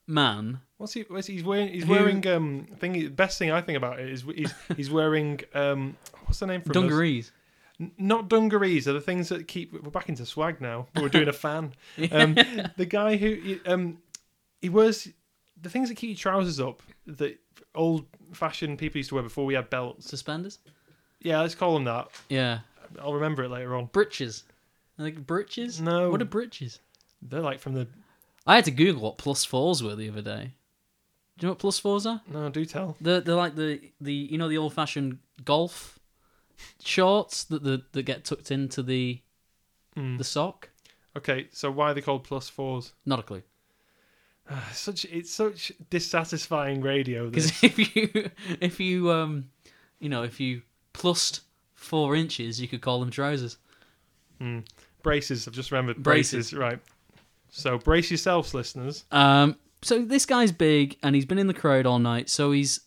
man, What's he? What's he he's wearing? He's Who- wearing. Um, thing. The best thing I think about it is he's he's wearing. Um, what's the name for dungarees. N- Not dungarees. Are the things that keep. We're back into swag now. We're doing a fan. Um, the guy who um, he wears the things that keep your trousers up. That old fashioned people used to wear before we had belts. Suspenders. Yeah, let's call them that. Yeah, I'll remember it later on. breeches. Like breeches. No. What are breeches? They're like from the. I had to Google what plus fours were the other day. Do you know what plus fours are? No, do tell. They're, they're like the, the you know the old fashioned golf shorts that the, that get tucked into the Mm. the sock. Okay, so why are they called plus fours? Not a clue. Such it's such dissatisfying radio. Because if you if you um you know if you plussed four inches, you could call them trousers. Mm. Braces. I've just remembered Braces. braces. Right. So brace yourselves, listeners. Um, so this guy's big and he's been in the crowd all night, so he's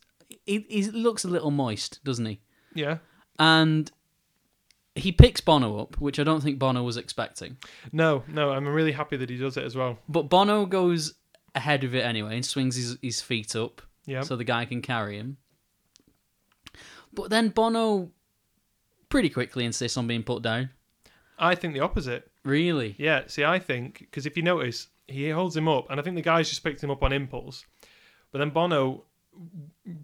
he, he looks a little moist, doesn't he? Yeah. And he picks Bono up, which I don't think Bono was expecting. No, no. I'm really happy that he does it as well. But Bono goes ahead of it anyway and swings his, his feet up Yeah. so the guy can carry him. But then Bono pretty quickly insists on being put down. I think the opposite. Really? Yeah. See, I think because if you notice, he holds him up, and I think the guy's just picked him up on impulse. But then Bono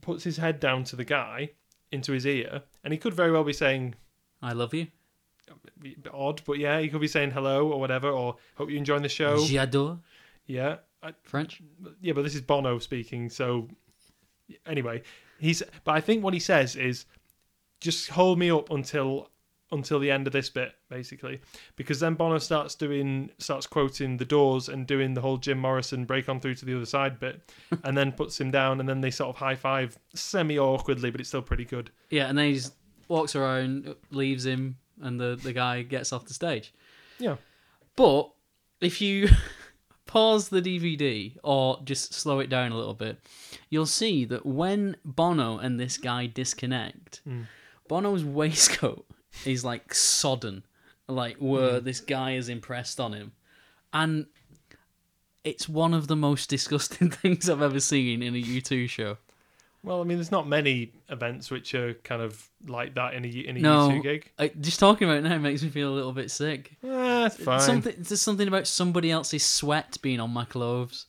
puts his head down to the guy into his ear, and he could very well be saying, I love you. bit odd, but yeah, he could be saying hello or whatever, or hope you're enjoying the show. J'adore Yeah, I, French. yeah, but this is Bono speaking, so anyway, he's. But I think what he says is, just hold me up until until the end of this bit, basically, because then Bono starts doing starts quoting the Doors and doing the whole Jim Morrison break on through to the other side bit, and then puts him down, and then they sort of high five semi awkwardly, but it's still pretty good. Yeah, and then he just walks around, leaves him, and the, the guy gets off the stage. Yeah. But if you pause the DVD or just slow it down a little bit, you'll see that when Bono and this guy disconnect, Mm. Bono's waistcoat is like sodden, like where Hmm. this guy is impressed on him. And it's one of the most disgusting things I've ever seen in a U2 show. Well, I mean, there's not many events which are kind of like that in a in a No. U2 gig. I, just talking about it now makes me feel a little bit sick. Eh, it's fine. Something, there's something about somebody else's sweat being on my clothes.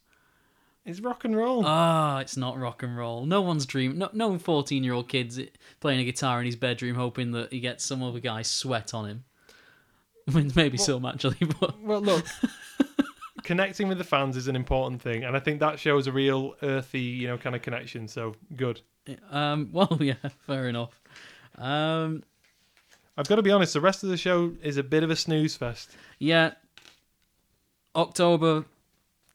It's rock and roll. Ah, it's not rock and roll. No one's dream. No, no fourteen-year-old kid's playing a guitar in his bedroom, hoping that he gets some other guy's sweat on him. I mean, maybe some actually, but Well, look, connecting with the fans is an important thing, and I think that shows a real earthy, you know, kind of connection. So good. um, well, yeah, fair enough. Um, I've got to be honest. The rest of the show is a bit of a snooze fest. yeah, October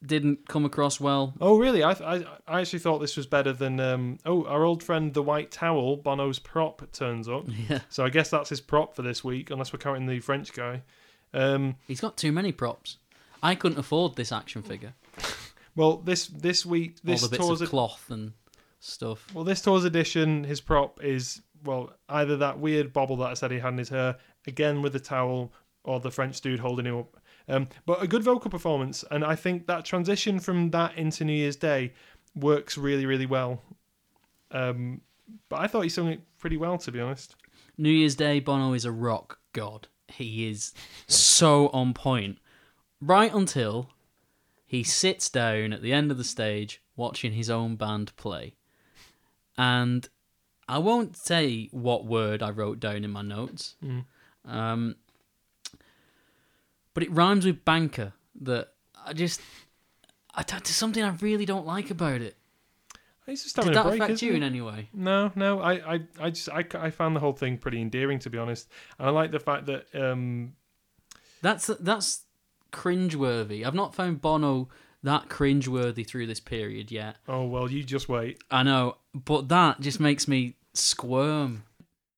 didn't come across well. Oh, really? I I, I actually thought this was better than. Um, oh, our old friend the White Towel, Bono's prop, turns up. Yeah, So I guess that's his prop for this week, unless we're counting the French guy. Um, he's got too many props. I couldn't afford this action figure. well, this this week this All the bits tour's of cloth and stuff. Well, this tour's edition, his prop is well either that weird bobble that I said he had in his hair, again with the towel, or the French dude holding him up. Um, but a good vocal performance, and I think that transition from that into New Year's Day works really, really well. Um, but I thought he sung it pretty well, to be honest. New Year's Day, Bono is a rock god. He is so on point. Right until he sits down at the end of the stage watching his own band play. And I won't say what word I wrote down in my notes. Mm. Um, but it rhymes with banker that I just. I, there's something I really don't like about it. He's just Did that a break. affect you he? in any way? No, no. I, I, I just, I, I found the whole thing pretty endearing, to be honest. And I like the fact that um, That's that's cringeworthy. I've not found Bono that cringeworthy through this period yet. oh well, you just wait. I know, but that just makes me squirm.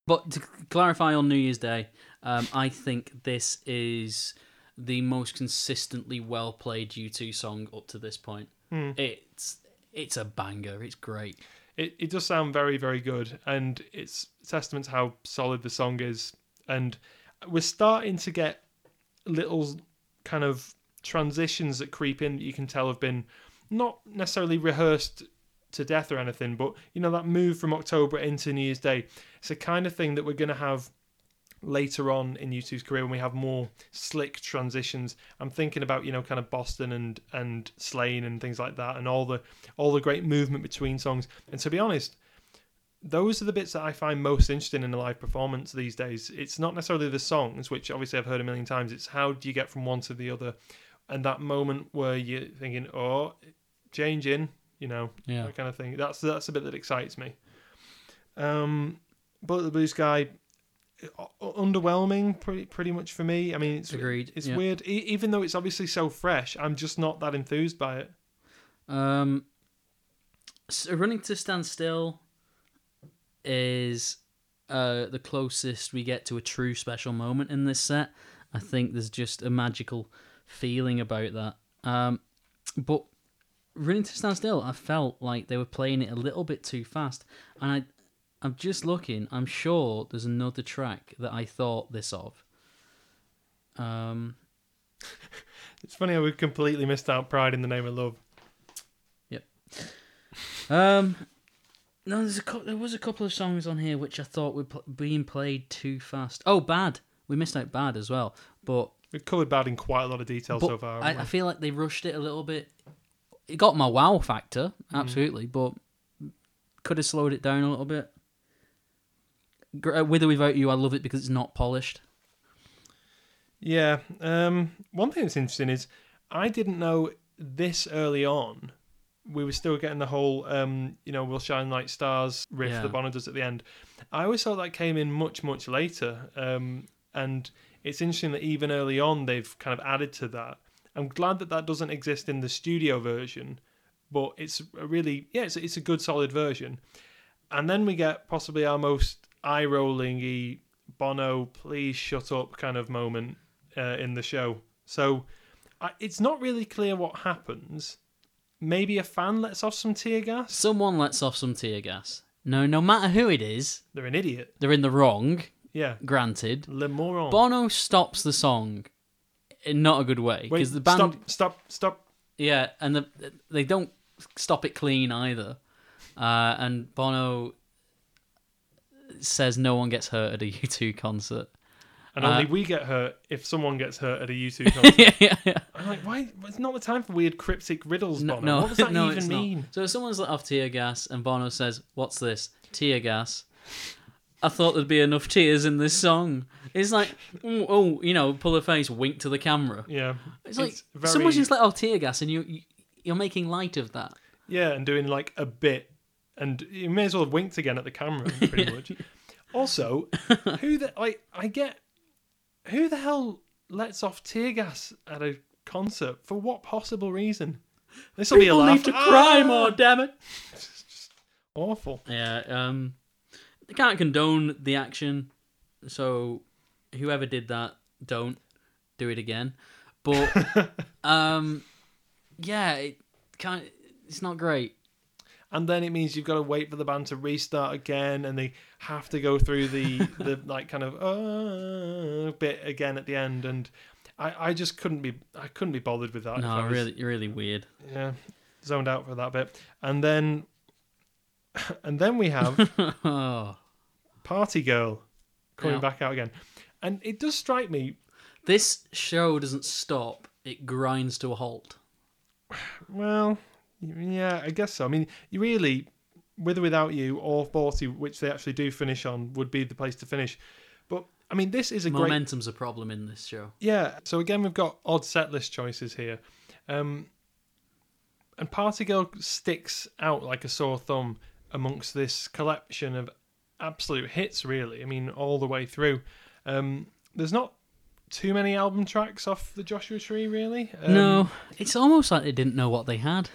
But to clarify on New Year's Day, um, I think this is the most consistently well played U2 song up to this point. Hmm. It's it's a banger. It's great. it, it does sound very very good and it's testament to how solid the song is and we're starting to get little kind of transitions that creep in that you can tell have been not necessarily rehearsed to death or anything but you know that move from october into new year's day it's a kind of thing that we're going to have later on in U2's career when we have more slick transitions. I'm thinking about you know kind of Boston and and Slane and things like that, and all the all the great movement between songs. And to be honest, those are the bits that I find most interesting in a live performance these days. It's not necessarily the songs, which obviously I've heard a million times. It's how do you get from one to the other, and that moment where you're thinking, oh, changing, you know, Yeah. that kind of thing. That's that's a bit that excites me. Um, Bullet the Blue Sky, underwhelming, pretty pretty much for me. I mean, it's Agreed. It's yeah. weird, e- even though it's obviously so fresh. I'm just not that enthused by it. Um, so running to stand still is uh, the closest we get to a true special moment in this set. I think there's just a magical feeling about that. Um, but running to stand still, I felt like they were playing it a little bit too fast, and I. I'm just looking. I'm sure there's another track that I thought this of. Um, It's funny how we completely missed out Pride in the Name of Love. Yep. Um, no, there's a cou- there was a couple of songs on here which I thought were pl- being played too fast. Oh, bad. We missed out bad as well, but, We've covered bad in quite a lot of detail but so far. I, haven't I feel like they rushed it a little bit. It got my wow factor, absolutely, but could have slowed it down a little bit. Gr- uh, With or without you, I love it because it's not polished. Yeah. Um, one thing that's interesting is I didn't know this early on. We were still getting the whole, um, you know, "We'll shine like stars" riff Yeah. that Bono does at the end. I always thought that came in much, much later. Um, and it's interesting that even early on they've kind of added to that. I'm glad that that doesn't exist in the studio version, but it's a really, yeah, it's, it's a good solid version. And then we get possibly our most eye-rolling Bono, please shut up kind of moment uh, in the show. So I, it's not really clear what happens. Maybe a fan lets off some tear gas. Someone lets off some tear gas. No, no matter who it is, They're an idiot. they're in the wrong. Yeah, Granted, le moron. Bono stops the song in not a good way Wait, because the band, stop, stop, stop. yeah, and the, they don't stop it clean either. Uh, and Bono says no one gets hurt at a U2 concert. And Uh, only we get hurt if someone gets hurt at a U2 concert. yeah, yeah, yeah. I'm like, why? It's not the time for weird cryptic riddles, No, Bono. no, what does that no, even it's not. mean? So if someone's let off tear gas and Bono says, "What's this? Tear gas." I thought there'd be enough tears in this song. It's like, oh, oh, you know, pull a face, wink to the camera. Yeah, It's like very, someone's just let off tear gas, and you, you you're making light of that. yeah, and doing like a bit, and you may as well have winked again at the camera, pretty much. Also, who the like? I get who the hell lets off tear gas at a concert for what possible reason? This will be a People laugh. need to cry Ah! more, damn it. just Awful. Yeah, um, they can't condone the action, so whoever did that, don't do it again. But um, yeah, it can't. It's not great. And then it means you've got to wait for the band to restart again, and they have to go through the the like kind of uh, bit again at the end, and I, I just couldn't be I couldn't be bothered with that. I No, was- really, really weird. yeah, zoned out for that bit, and then and then we have oh, Party Girl coming Yeah. back out again, and it does strike me. this show doesn't stop; it grinds to a halt. Well, yeah, I guess so. I mean, you really, with or without you, or forty, which they actually do finish on, would be the place to finish. But I mean, this is a great Momentum's a problem in this show. Yeah. So again, we've got odd set list choices here, um, and Party Girl sticks out like a sore thumb amongst this collection of absolute hits. Really, I mean, all the way through. Um, there's not too many album tracks off the Joshua Tree, really. Um, no, it's almost like they didn't know what they had.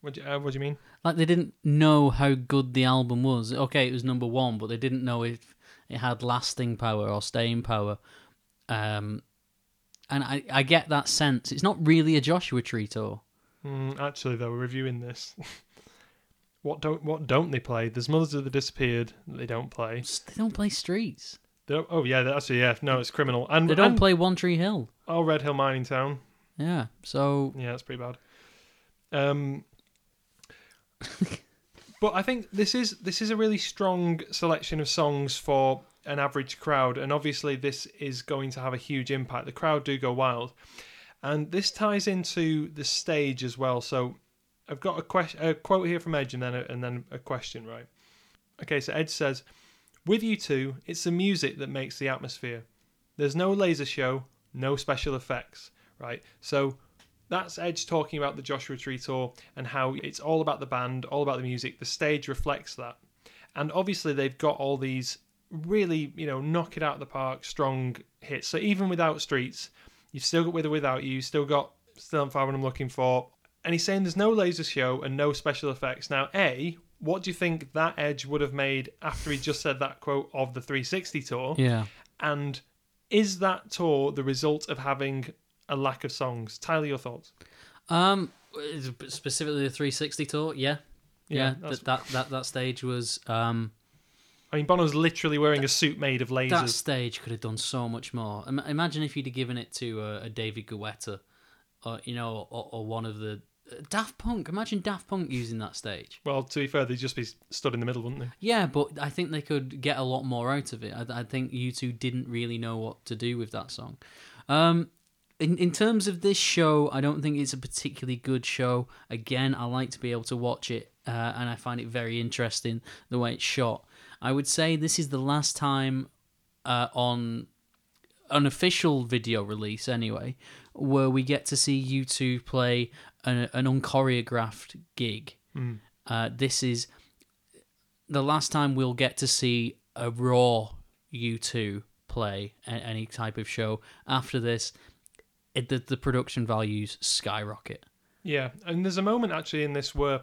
What do you, uh, what do you mean? Like they didn't know how good the album was. Okay, it was number one, but they didn't know if it had lasting power or staying power. Um, and I, I get that sense. It's not really a Joshua Tree tour. Mm, actually, though, we're reviewing this. what don't what don't they play? There's Mothers of the Disappeared that they don't play. They don't play streets. They don't, oh yeah, actually yeah, no, it's criminal. And They don't and, play One Tree Hill. Oh, Red Hill Mining Town. Yeah, so Yeah, that's pretty bad. Um, but I think this is this is a really strong selection of songs for an average crowd, and obviously this is going to have a huge impact. The crowd do go wild, and this ties into the stage as well. So I've got a question, a quote here from Edge, and then a, and then a question, right? Okay, so Edge says, "With U2, it's the music that makes the atmosphere. There's no laser show, no special effects, right? So." That's Edge talking about the Joshua Tree tour and how it's all about the band, all about the music. The stage reflects that. And obviously, they've got all these really, you know, knock it out of the park, strong hits. So even without Streets, you've still got With or Without You, still got Still on Fire What I'm Looking For. And he's saying there's no laser show and no special effects. Now, A, what do you think that Edge would have made after he just said that quote of the 360 tour? yeah. And is that tour the result of having a lack of songs? Tyler, your thoughts? Um, specifically the 360 tour. Yeah, yeah. that's- that, that that that stage was um I mean, Bono's literally wearing a suit made of lasers. that stage could have done so much more. Imagine if you'd have given it to a, a David Guetta, or you know, or, or one of the uh, Daft Punk. Imagine Daft Punk using that stage. Well, to be fair, they'd just be stood in the middle, wouldn't they? Yeah, but I think they could get a lot more out of it. I, I think U2 didn't really know what to do with that song. Um, in in terms of this show, I don't think it's a particularly good show. Again, I like to be able to watch it, uh, and I find it very interesting the way it's shot. I would say this is the last time uh, on an official video release anyway, where we get to see U2 play an, an unchoreographed gig. Mm. Uh, this is the last time we'll get to see a raw U2 play a- any type of show. After this, it, the, the production values skyrocket. Yeah, and there's a moment actually in this where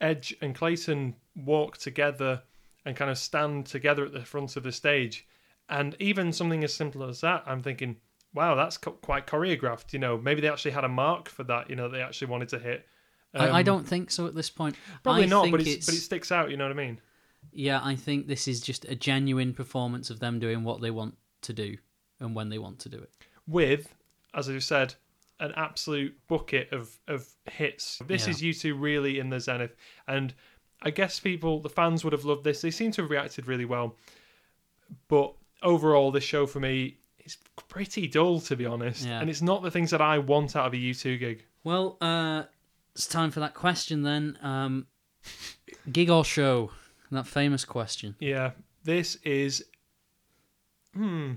Edge and Clayton walk together and kind of stand together at the front of the stage, and even something as simple as that, I'm thinking, wow, that's co- quite choreographed. You know, maybe they actually had a mark for that. You know, they actually wanted to hit. I, I Um, don't think so at this point. probably I not, think but it's, but it sticks out. You know what I mean? Yeah, I think this is just a genuine performance of them doing what they want to do and when they want to do it. With, as I said, an absolute bucket of of hits. This Yeah. is U2 really in the zenith, and I guess people, the fans, would have loved this. They seem to have reacted really well, but overall, this show for me is pretty dull, to be honest. Yeah. And it's not the things that I want out of a U2 gig. Well, uh, it's time for that question then. Um, gig or show? That famous question. Yeah, this is. Hmm.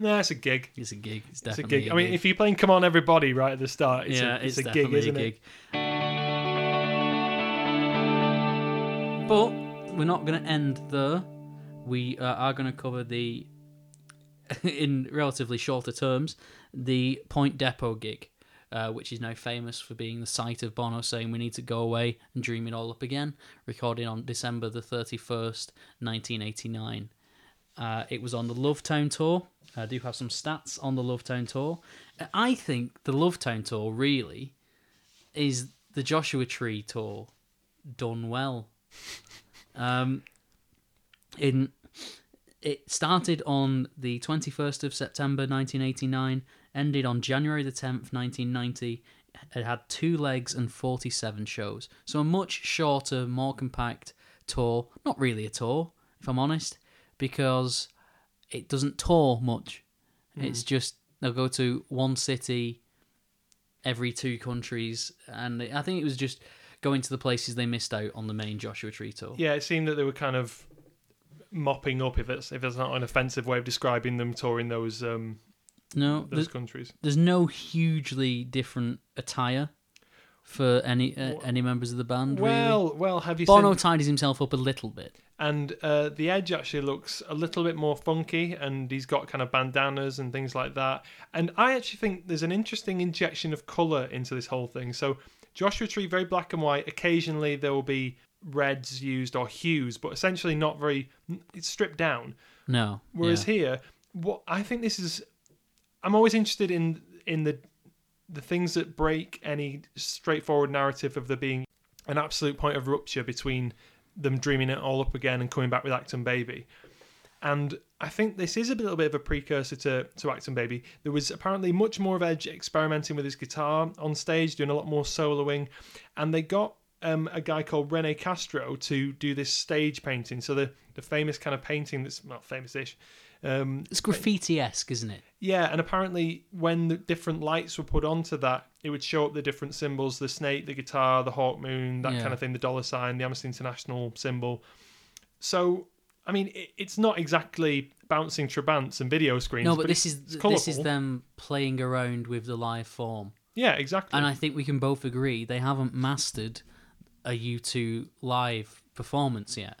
No, it's a gig. It's a gig. It's It's a definitely gig. I mean, if you're playing "Come On Everybody" right at the start, it's yeah, a, it's, it's, a gig, definitely isn't a it? gig. But we're not going to end there. We uh, are going to cover the, in relatively shorter terms, the Point Depot gig, uh, which is now famous for being the site of Bono saying we need to go away and dream it all up again, recorded on December the 31st, 1989. Uh, it was on the Lovetown tour. I do have some stats on the Lovetown tour. I think the Lovetown tour really is the Joshua Tree tour done well. Um, in it started on the 21st of September 1989, ended on January the 10th, 1990. It had two legs and 47 shows. So a much shorter, more compact tour. Not really a tour, if I'm honest, because it doesn't tour much. It's just they'll go to one city every two countries, and I think it was just going to the places they missed out on the main Joshua Tree tour. Yeah, it seemed that they were kind of mopping up, if it's if it's not an offensive way of describing them, touring those um No, those there's, countries. there's no hugely different attire for any uh, any members of the band. really. Well, well, have you Bono seen? tidies himself up a little bit. And uh, the Edge actually looks a little bit more funky, and he's got kind of bandanas and things like that. And I actually think there's an interesting injection of color into this whole thing. So Joshua Tree very black and white. Occasionally there will be reds used or hues, but essentially not very. It's stripped down. No, Whereas yeah. here, what I think this is, I'm always interested in in the the things that break any straightforward narrative of there being an absolute point of rupture between them dreaming it all up again and coming back with Achtung Baby. And I think this is a little bit of a precursor to, to Achtung Baby. There was apparently much more of Edge experimenting with his guitar on stage, doing a lot more soloing. And they got um, a guy called Rene Castro to do this stage painting. So the, the famous kind of painting that's, well, famous ish. Um, it's graffiti esque, isn't it? yeah, and apparently when the different lights were put onto that, it would show up the different symbols: the snake, the guitar, the hawk moon, that Yeah. kind of thing, the dollar sign, the Amnesty International symbol. So, I mean, it, it's not exactly bouncing trabants and video screens. No, but it's- this is this is them playing around with the live form, Yeah, exactly. and I think we can both agree they haven't mastered a U2 live performance yet.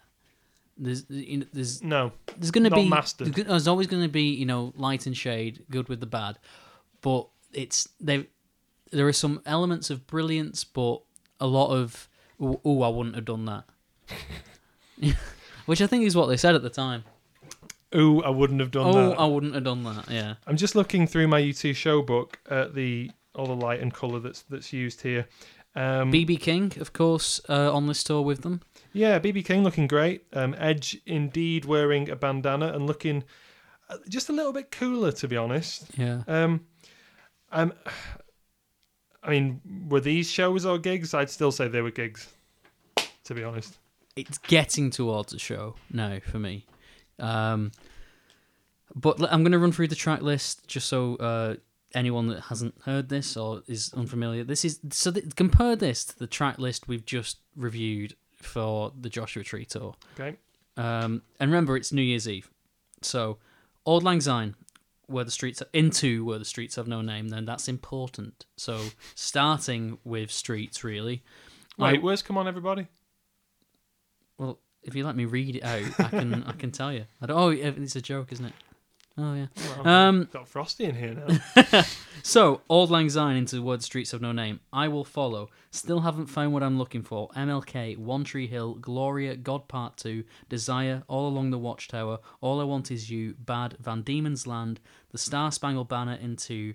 There's you know, there's no, there's going to be mastered. there's always going to be you know light and shade, good with the bad, but it's they there are some elements of brilliance, but a lot of oh I wouldn't have done that, which I think is what they said at the time. ooh, I wouldn't have done oh, that. I wouldn't have done that. Yeah, I'm just looking through my U2 show book at the all the light and color that's that's used here. Um, BB King, of course, uh, on this tour with them. Yeah, BB King looking great. Um, Edge indeed wearing a bandana and looking uh, just a little bit cooler, to be honest. Yeah, Um, um, I mean, were these shows or gigs? I'd still say they were gigs, to be honest. it's getting towards a show now for me. Um, but I'm going to run through the track list just so uh, anyone that hasn't heard this or is unfamiliar. This is so th- compare this to the track list we've just reviewed for the Joshua Tree tour. Okay. Um, and remember, it's New Year's Eve, so Auld Lang Syne, where the streets are, into where the streets have no name, then that's important. So starting with streets, really. I- Wait, where's Come On Everybody? well, if you let me read it out, I can I can tell you. I don't, oh, it's a joke, isn't it? Oh yeah. Well, Um, got Frosty in here now. So, Auld Lang Syne into the Word Streets of No Name. I will follow. Still haven't found what I'm looking for. MLK, One Tree Hill, Gloria, God Part 2, Desire, All Along the Watchtower, All I Want Is You, Bad, Van Diemen's Land, The Star Spangled Banner into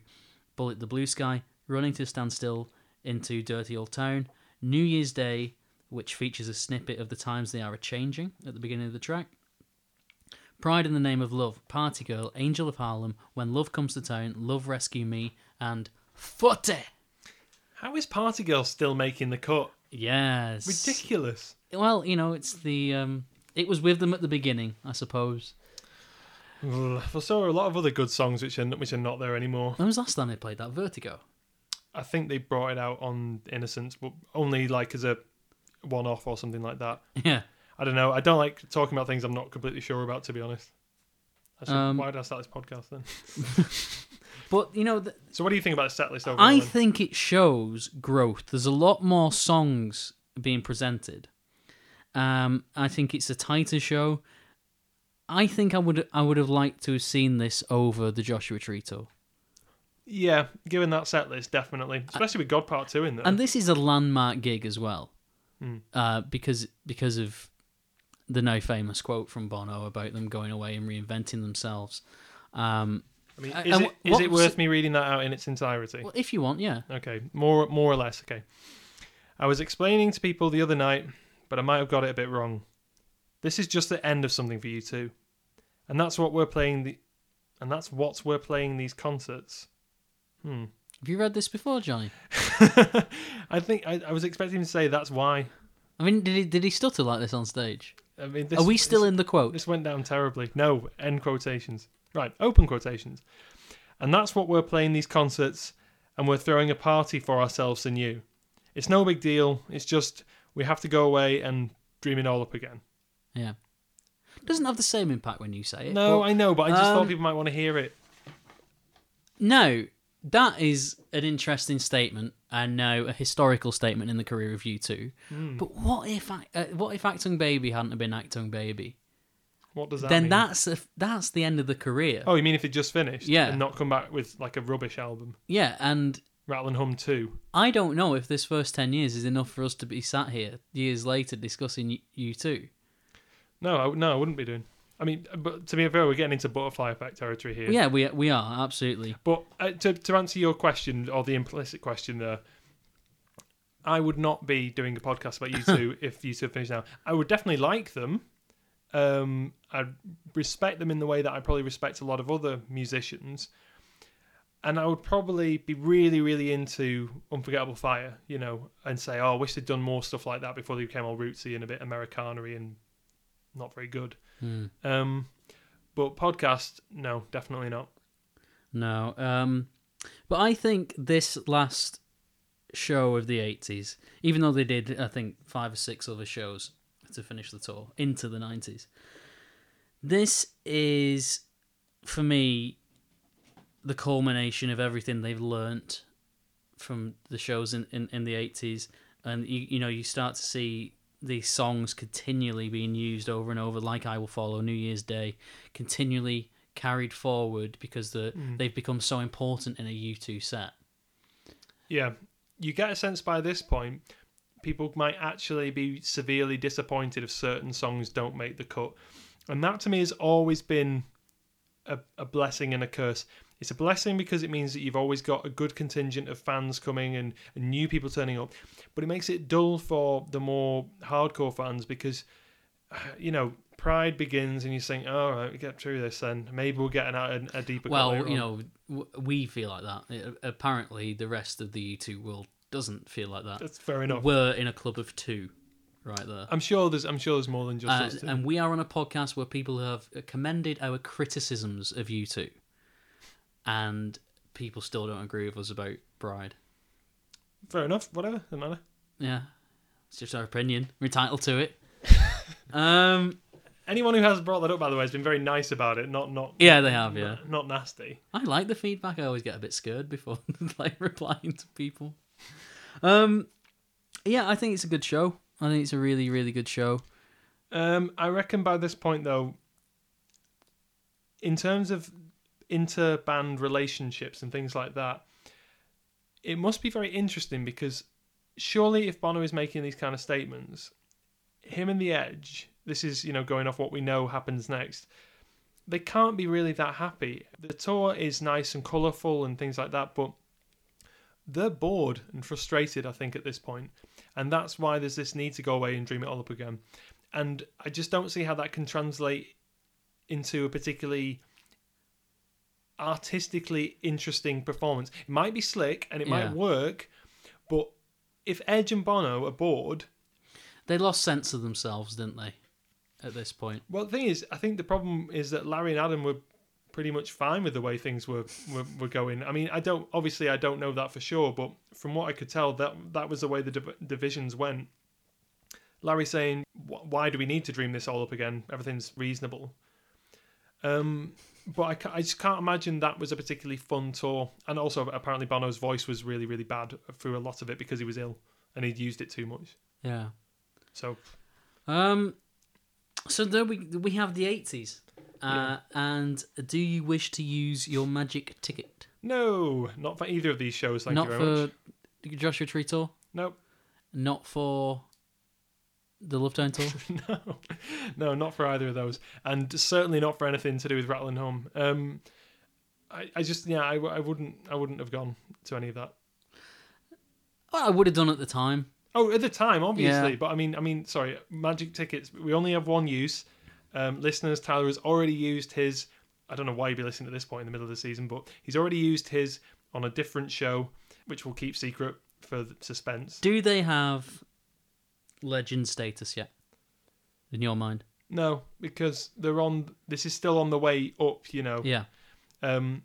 Bullet the Blue Sky, Running to Stand Still into Dirty Old Town, New Year's Day, which features a snippet of the times they are a changing at the beginning of the track. Pride in the Name of Love, Party Girl, Angel of Harlem, When Love Comes to Town, Love Rescue Me, and 40. How is Party Girl still making the cut? Yes. Ridiculous. Well, you know, it's the um it was with them at the beginning, I suppose. Well, so are a lot of other good songs which are which are not there anymore. When was the last time they played that? Vertigo. I think they brought it out on Innocence, but only like as a one-off or something like that. Yeah. I don't know. I don't like talking about things I'm not completely sure about, to be honest. I should, Um, why did I start this podcast then? But you know, th- So, what do you think about the set list overall? I then? think it shows growth. There's a lot more songs being presented. Um, I think it's a tighter show. I think I would I would have liked to have seen this over the Joshua Tree tour. yeah, given that set list, definitely, especially with God Part Two in there. And this is a landmark gig as well, Hmm. uh, because because of the now famous quote from Bono about them going away and reinventing themselves. Um, I mean, is it it worth it- me reading that out in its entirety? well, if you want, yeah, Okay, more more or less. Okay, I was explaining to people the other night, but I might have got it a bit wrong. This is just the end of something for U2, and that's what we're playing the, and that's what we're playing these concerts. Hmm. have you read this before, Jonny? I think I, I was expecting him to say that's why. I mean, did he did he stutter like this on stage? I mean, this, Are we still this, in the quote? This went down terribly. No, end quotations. Right, open quotations. And that's what we're playing these concerts, and we're throwing a party for ourselves and you. It's no big deal. It's just we have to go away and dream it all up again. Yeah. Doesn't have the same impact when you say it. No, but- I know, but I just um, thought people might want to hear it. No, that is an interesting statement and now a historical statement in the career of U2. Hmm. But what if uh, what if Achtung Baby hadn't have been Achtung Baby? What does that mean? then mean? that's a, that's the end of the career. Oh, you mean if it just finished? Yeah. And not come back with like a rubbish album? Yeah, and Rattle and Hum 2. I don't know if this first ten years is enough for us to be sat here years later discussing U2. No, I, no, I wouldn't be doing. I mean, but to be fair, we're getting into butterfly effect territory here. Yeah, we we are absolutely. But uh, to to answer your question or the implicit question there, I would not be doing a podcast about you two if U2 finish now. I would definitely like them. Um, I respect them in the way that I probably respect a lot of other musicians, and I would probably be really, really into Unforgettable Fire, you know, and say, "Oh, I wish they'd done more stuff like that before they became all rootsy and a bit Americanery and not very good." Hmm. Um, but podcast, no, definitely not. No. Um, but I think this last show of the 80s, even though they did, I think, five or six other shows to finish the tour into the 90s, this is, for me, the culmination of everything they've learnt from the shows in, in, in the 80s. And, you, you know, you start to see these songs continually being used over and over, like I Will Follow, New Year's Day, continually carried forward because the, mm. they've become so important in a U2 set. Yeah, you get a sense by this point people might actually be severely disappointed if certain songs don't make the cut, and that to me has always been a, a blessing and a curse. It's a blessing because it means that you've always got a good contingent of fans coming and, and new people turning up, but it makes it dull for the more hardcore fans because you know pride begins and you think, all right, we get through this, then maybe we'll get an, a, a deeper. Well, you on." know, w- we feel like that. It- apparently, the rest of the U2 world doesn't feel like that. that's fair enough. We're in a club of two, right there. I'm sure there's I'm sure there's more than just Uh, two. and we are on a podcast where people have commended our criticisms of U2, and people still don't agree with us about Bride. Fair enough. Whatever. Doesn't matter. Yeah, it's just our opinion. We're entitled to it. um, Anyone who has brought that up, by the way, has been very nice about it. Not not Yeah, they have. Yeah, not, not nasty. I like the feedback. I always get a bit scared before like replying to people. Um, yeah, I think it's a good show. I think it's a really, really good show. Um, I reckon by this point, though, in terms of inter-band relationships and things like that, it must be very interesting because surely if Bono is making these kind of statements, him and the Edge, this is you know going off what we know happens next. They can't be really that happy. The tour is nice and colourful and things like that, but they're bored and frustrated. I think at this point, and that's why there's this need to go away and dream it all up again. And I just don't see how that can translate into a particularly artistically interesting performance. It might be slick and it Yeah. might work, but if Edge and Bono are bored, They lost sense of themselves, didn't they? At this point, well, the thing is, I think the problem is that Larry and Adam were pretty much fine with the way things were, were, were going. I mean, I don't obviously I don't know that for sure, but from what I could tell, that that was the way the div- divisions went. Larry saying, "Why do we need to dream this all up again? Everything's reasonable." Um, but I, I just can't imagine that was a particularly fun tour. And also, apparently, Bono's voice was really, really bad through a lot of it because he was ill and he'd used it too much. yeah. So, Um, so there we we have the eighties. Uh, and do you wish to use your magic ticket? no, not for either of these shows. Thank Not you very much. for Joshua Tree tour. Nope. Not for the Love tour. no, no, not for either of those, and certainly not for anything to do with Rattle and Hum. Um, I, I just, yeah, I, I wouldn't, I wouldn't have gone to any of that. well, I would have done at the time. Oh, at the time, obviously, Yeah. but I mean, I mean, sorry, magic tickets. We only have one use. Um, listeners, Tyler has already used his. I don't know why you'd be listening at this point in the middle of the season, but he's already used his on a different show, which we'll keep secret for suspense. Do they have legend status yet? In your mind? No, because they're on. This is still on the way up. You know. Yeah. Um,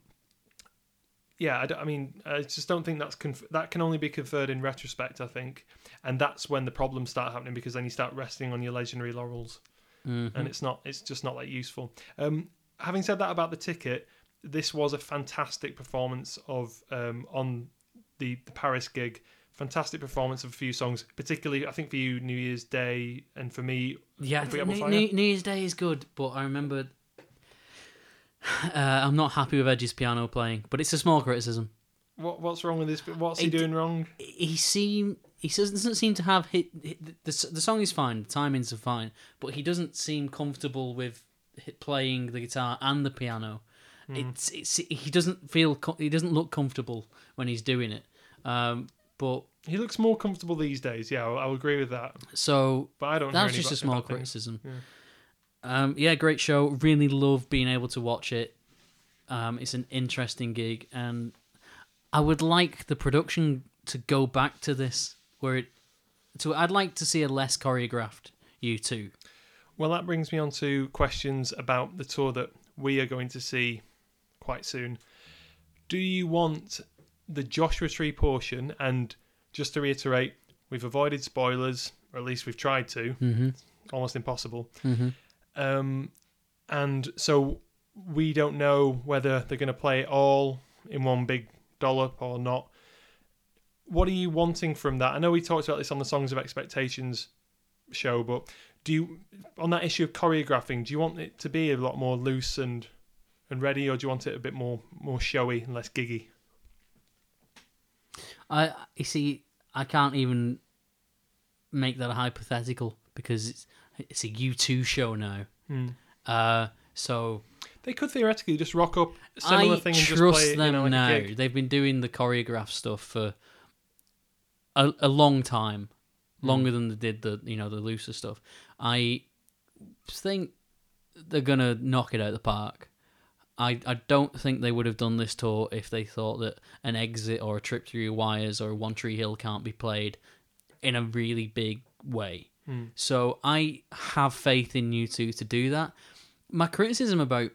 yeah, I, don't- I mean, I just don't think that's conf- that can only be conferred in retrospect. I think, and that's when the problems start happening because then you start resting on your legendary laurels, Mhm. and it's not. It's just not that useful. Um, having said that about the ticket, this was a fantastic performance of um, on the, the Paris gig. Fantastic performance of a few songs, particularly I think for you New Year's Day, and for me Yeah, New, New, New Year's Day is good, but I remember uh, I'm not happy with Edge's piano playing, but it's a small criticism. What what's wrong with this? What's he It- doing wrong? He seem he doesn't seem to have hit, hit the, the the song is fine, the timings are fine, but he doesn't seem comfortable with playing the guitar and the piano. It's it's he doesn't feel he doesn't look comfortable when he's doing it. Um, but He looks more comfortable these days. Yeah, I'll, I'll agree with that. so But I don't. That's just a small criticism. Yeah. Um, yeah, great show. Really love being able to watch it. Um, it's an interesting gig, and I would like the production to go back to this, where it. So I'd like to see a less choreographed U2. Well, that brings me on to questions about the tour that we are going to see quite soon. Do you want the Joshua Tree portion? And just to reiterate, we've avoided spoilers, or at least we've tried to. Mm-hmm. Almost impossible. Mm-hmm. Um, and so we don't know whether they're going to play it all in one big dollop or not. What are you wanting from that? I know we talked about this on the Songs of Expectations show, but do you, on that issue of choreographing, do you want it to be a lot more loose and and ready, or do you want it a bit more more showy and less giggy? I you see, I can't even make that a hypothetical because it's it's a U2 show now. Hmm. Uh, so They could theoretically just rock up similar I thing and just trust play them you know, like now. They've been doing the choreographed stuff for a, a long time, Hmm. longer than they did the you know the looser stuff. I think they're gonna knock it out of the park. I, I don't think they would have done this tour if they thought that an exit or a trip through wires or One Tree Hill can't be played in a really big way. Hmm. So I have faith in U2 to do that. My criticism about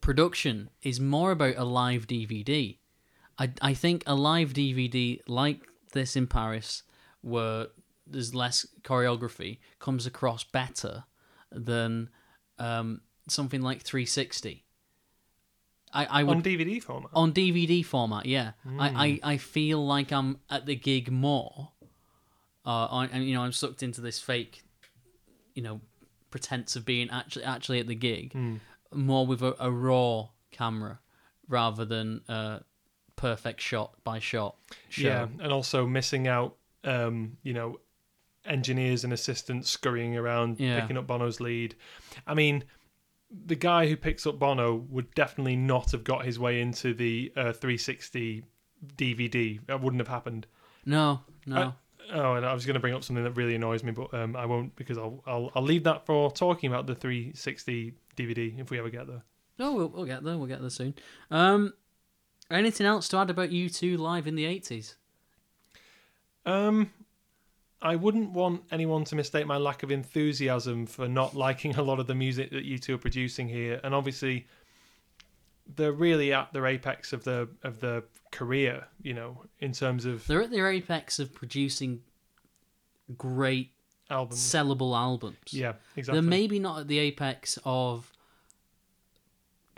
production is more about a live DVD. I I think a live DVD like this in Paris, where there's less choreography, comes across better than um, something like 360. I, I would on DVD format. on DVD format. Yeah, Hmm. I, I, I feel like I'm at the gig more. Uh, I, and you know I'm sucked into this fake, you know, pretense of being actually actually at the gig, Hmm. more with a, a raw camera rather than a perfect shot by shot show. Yeah, and also missing out, um, you know, engineers and assistants scurrying around Yeah. picking up Bono's lead. I mean, the guy who picks up Bono would definitely not have got his way into the uh, 360 DVD. That wouldn't have happened. No, no. Uh, Oh, and I was going to bring up something that really annoys me, but um, I won't because I'll, I'll I'll leave that for talking about the 360 DVD if we ever get there. No, we'll, we'll get there. We'll get there soon. Um, anything else to add about U2 live in the eighties? Um, I wouldn't want anyone to mistake my lack of enthusiasm for not liking a lot of the music that U2 are producing here, and obviously, they're really at their apex of the of the career. You know, in terms of They're at their apex of producing great albums. sellable albums. Yeah, exactly. They're maybe not at the apex of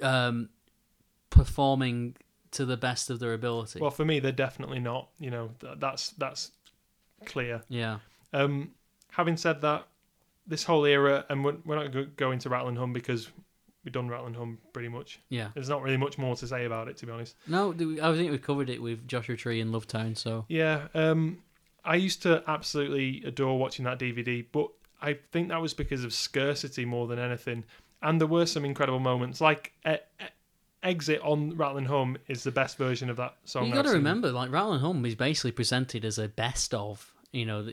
um, performing to the best of their ability. well, for me, they're definitely not. You know, that's that's clear. yeah, Um, having said that, this whole era, and we're, we're not going to go into Rattle and Hum because we've done Rattle and Hum pretty much. yeah. There's not really much more to say about it, to be honest. No, I think we covered it with Joshua Tree and Lovetown. So Yeah, um, I used to absolutely adore watching that DVD, but I think that was because of scarcity more than anything. And there were some incredible moments, like e- "Exit" on Rattle Home is the best version of that song. you I've got to remember, like Rattle Home is basically presented as a best of. You know,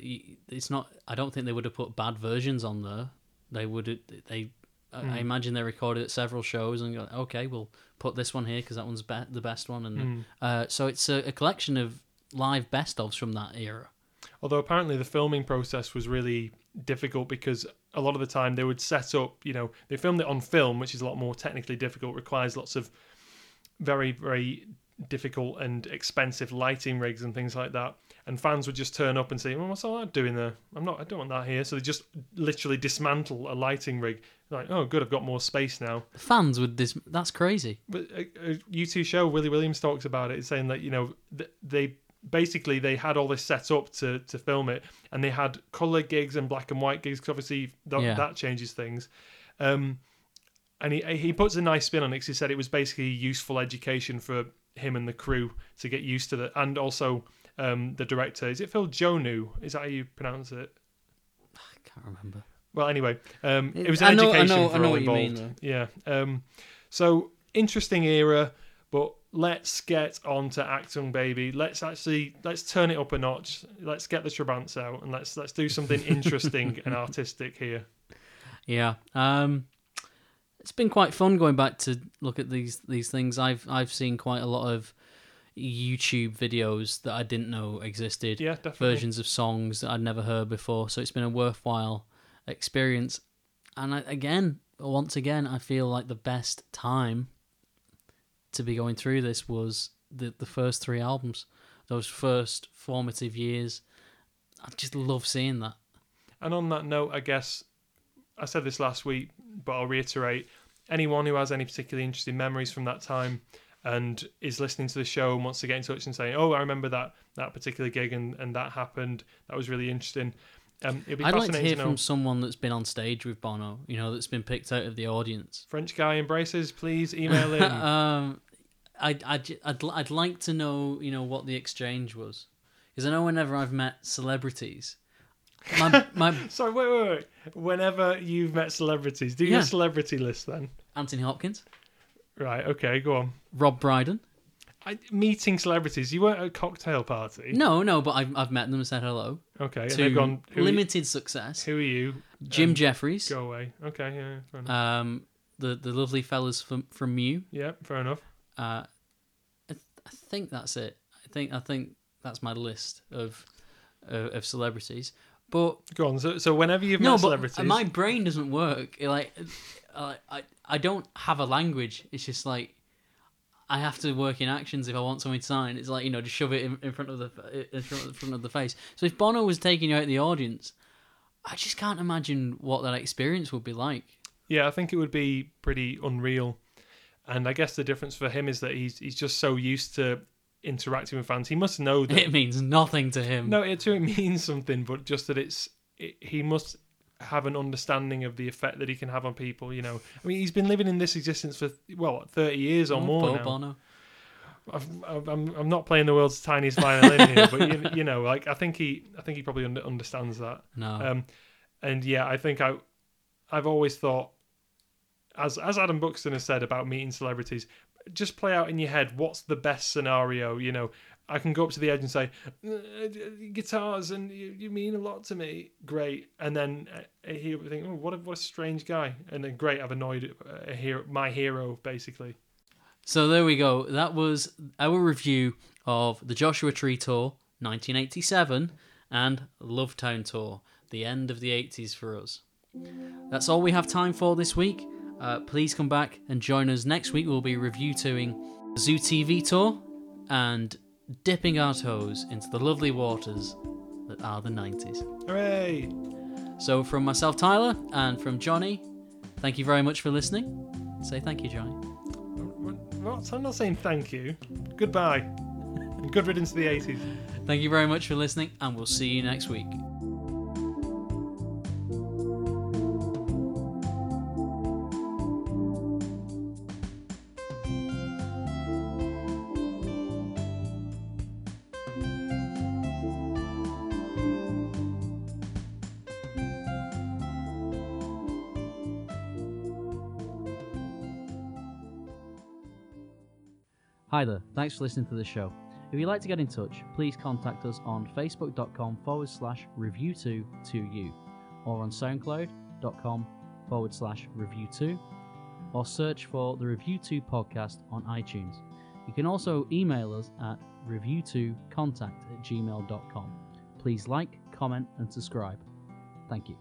it's not. I don't think they would have put bad versions on there. They would. They. I- Hmm. I imagine they recorded at several shows and go, okay, we'll put this one here because that one's be- the best one, and Hmm. uh, so it's a, a collection of live best ofs from that era. Although apparently the filming process was really difficult because a lot of the time they would set up, you know, they filmed it on film, which is a lot more technically difficult, requires lots of very, very difficult and expensive lighting rigs and things like that. And fans would just turn up and say, well, what's all that doing there? I'm not, I don't want that here. So they just literally dismantle a lighting rig. Like, oh, good, I've got more space now. Fans would this. That's crazy. But a, a U2 show, Willie Williams talks about it, saying that you know th- they basically they had all this set up to to film it, and they had color gigs and black and white gigs because obviously th- Yeah. that changes things. Um, and he he puts a nice spin on it 'cause he said it was basically useful education for him and the crew to get used to that, and also um, the director is it Phil Joanou? Is that how you pronounce it? I can't remember. Well, anyway, um, it was I an know- I education know- for I know all you mean, involved. yeah. Um, so interesting era, but let's get on to Achtung Baby. Let's actually let's turn it up a notch. Let's get the Trabants out and let's let's do something interesting and artistic here. Yeah. Um, it's been quite fun going back to look at these these things. I've I've seen quite a lot of YouTube videos that I didn't know existed. Yeah, definitely. Versions of songs that I'd never heard before. So it's been a worthwhile experience. And I, again, once again, I feel like the best time to be going through this was the the first three albums. Those first formative years. I just love seeing that. And on that note, I guess I said this last week, but I'll reiterate: anyone who has any particularly interesting memories from that time and is listening to the show and wants to get in touch and say, "Oh, I remember that that particular gig and, and that happened. That was really interesting." Um, it'd be I'd like to fascinating hear to know. from someone that's been on stage with Bono, you know, that's been picked out of the audience. French guy embraces. Please email in. um, I'd, I'd, I'd, I'd like to know, you know, what the exchange was. Because I know whenever I've met celebrities, my, my Sorry, wait, wait, wait. Whenever you've met celebrities, do your Yeah. celebrity list then. Anthony Hopkins, Right. Okay. Go on. Rob Brydon. I, meeting celebrities. You weren't at a cocktail party. No, no, but I've, I've met them and said hello. Okay. And to they've gone. Limited success. who are you? Jim Um, Jefferies, Go away. Okay. Yeah. Fair enough. um, the the lovely fellas from from Mew. yeah. Fair enough. Uh, I, th- I think that's it. I think I think that's my list of uh, of celebrities. But Go on. So, so whenever you've no, met but celebrities, my brain doesn't work. Like, uh, I I don't have a language. It's just like I have to work in actions if I want something to sign. It's like you know, just shove it in, in front of the in front of, the front of the face. So if Bono was taking you out of the audience, I just can't imagine what that experience would be like. Yeah, I think it would be pretty unreal. And I guess the difference for him is that he's he's just so used to interacting with fans. He must know that It means nothing to him. no, it to it means something, but just that it's it, he must have an understanding of the effect that he can have on people. You know, I mean, he's been living in this existence for well, thirty years or Oh, more now. Bono. I've, I'm I'm not playing the world's tiniest violin here, but you, you know, like I think he I think he probably understands that. No. Um, and yeah, I think I I've always thought, as as Adam Buxton has said about meeting celebrities, just play out in your head what's the best scenario. You know, I can go up to the edge and say, "Uh, guitars, and you, you mean a lot to me. Great, and then uh, he'll think, oh, what a what a strange guy, and then great, I've annoyed uh, a hero, my hero, basically. So there we go. That was our review of the Joshua Tree Tour 1987 and Lovetown Tour, the end of the 80s for us. That's all we have time for this week. Uh, please come back and join us next week. We'll be RevU2ing Zoo TV Tour and dipping our toes into the lovely waters that are the 90s. Hooray! So, from myself, Tyler, and from Jonny, thank you very much for listening. Say thank you, Jonny. What? I'm not saying thank you. Goodbye. And good riddance to the 80s. Thank you very much for listening, and we'll see you next week. Hi there, thanks for listening to the show. If you'd like to get in touch, please contact us on facebook.com forward slash RevU2 to you, or on soundcloud.com forward slash RevU2 or search for the RevU2 podcast on iTunes. You can also email us at review2contact at gmail.com. Please like, comment, and subscribe. Thank you.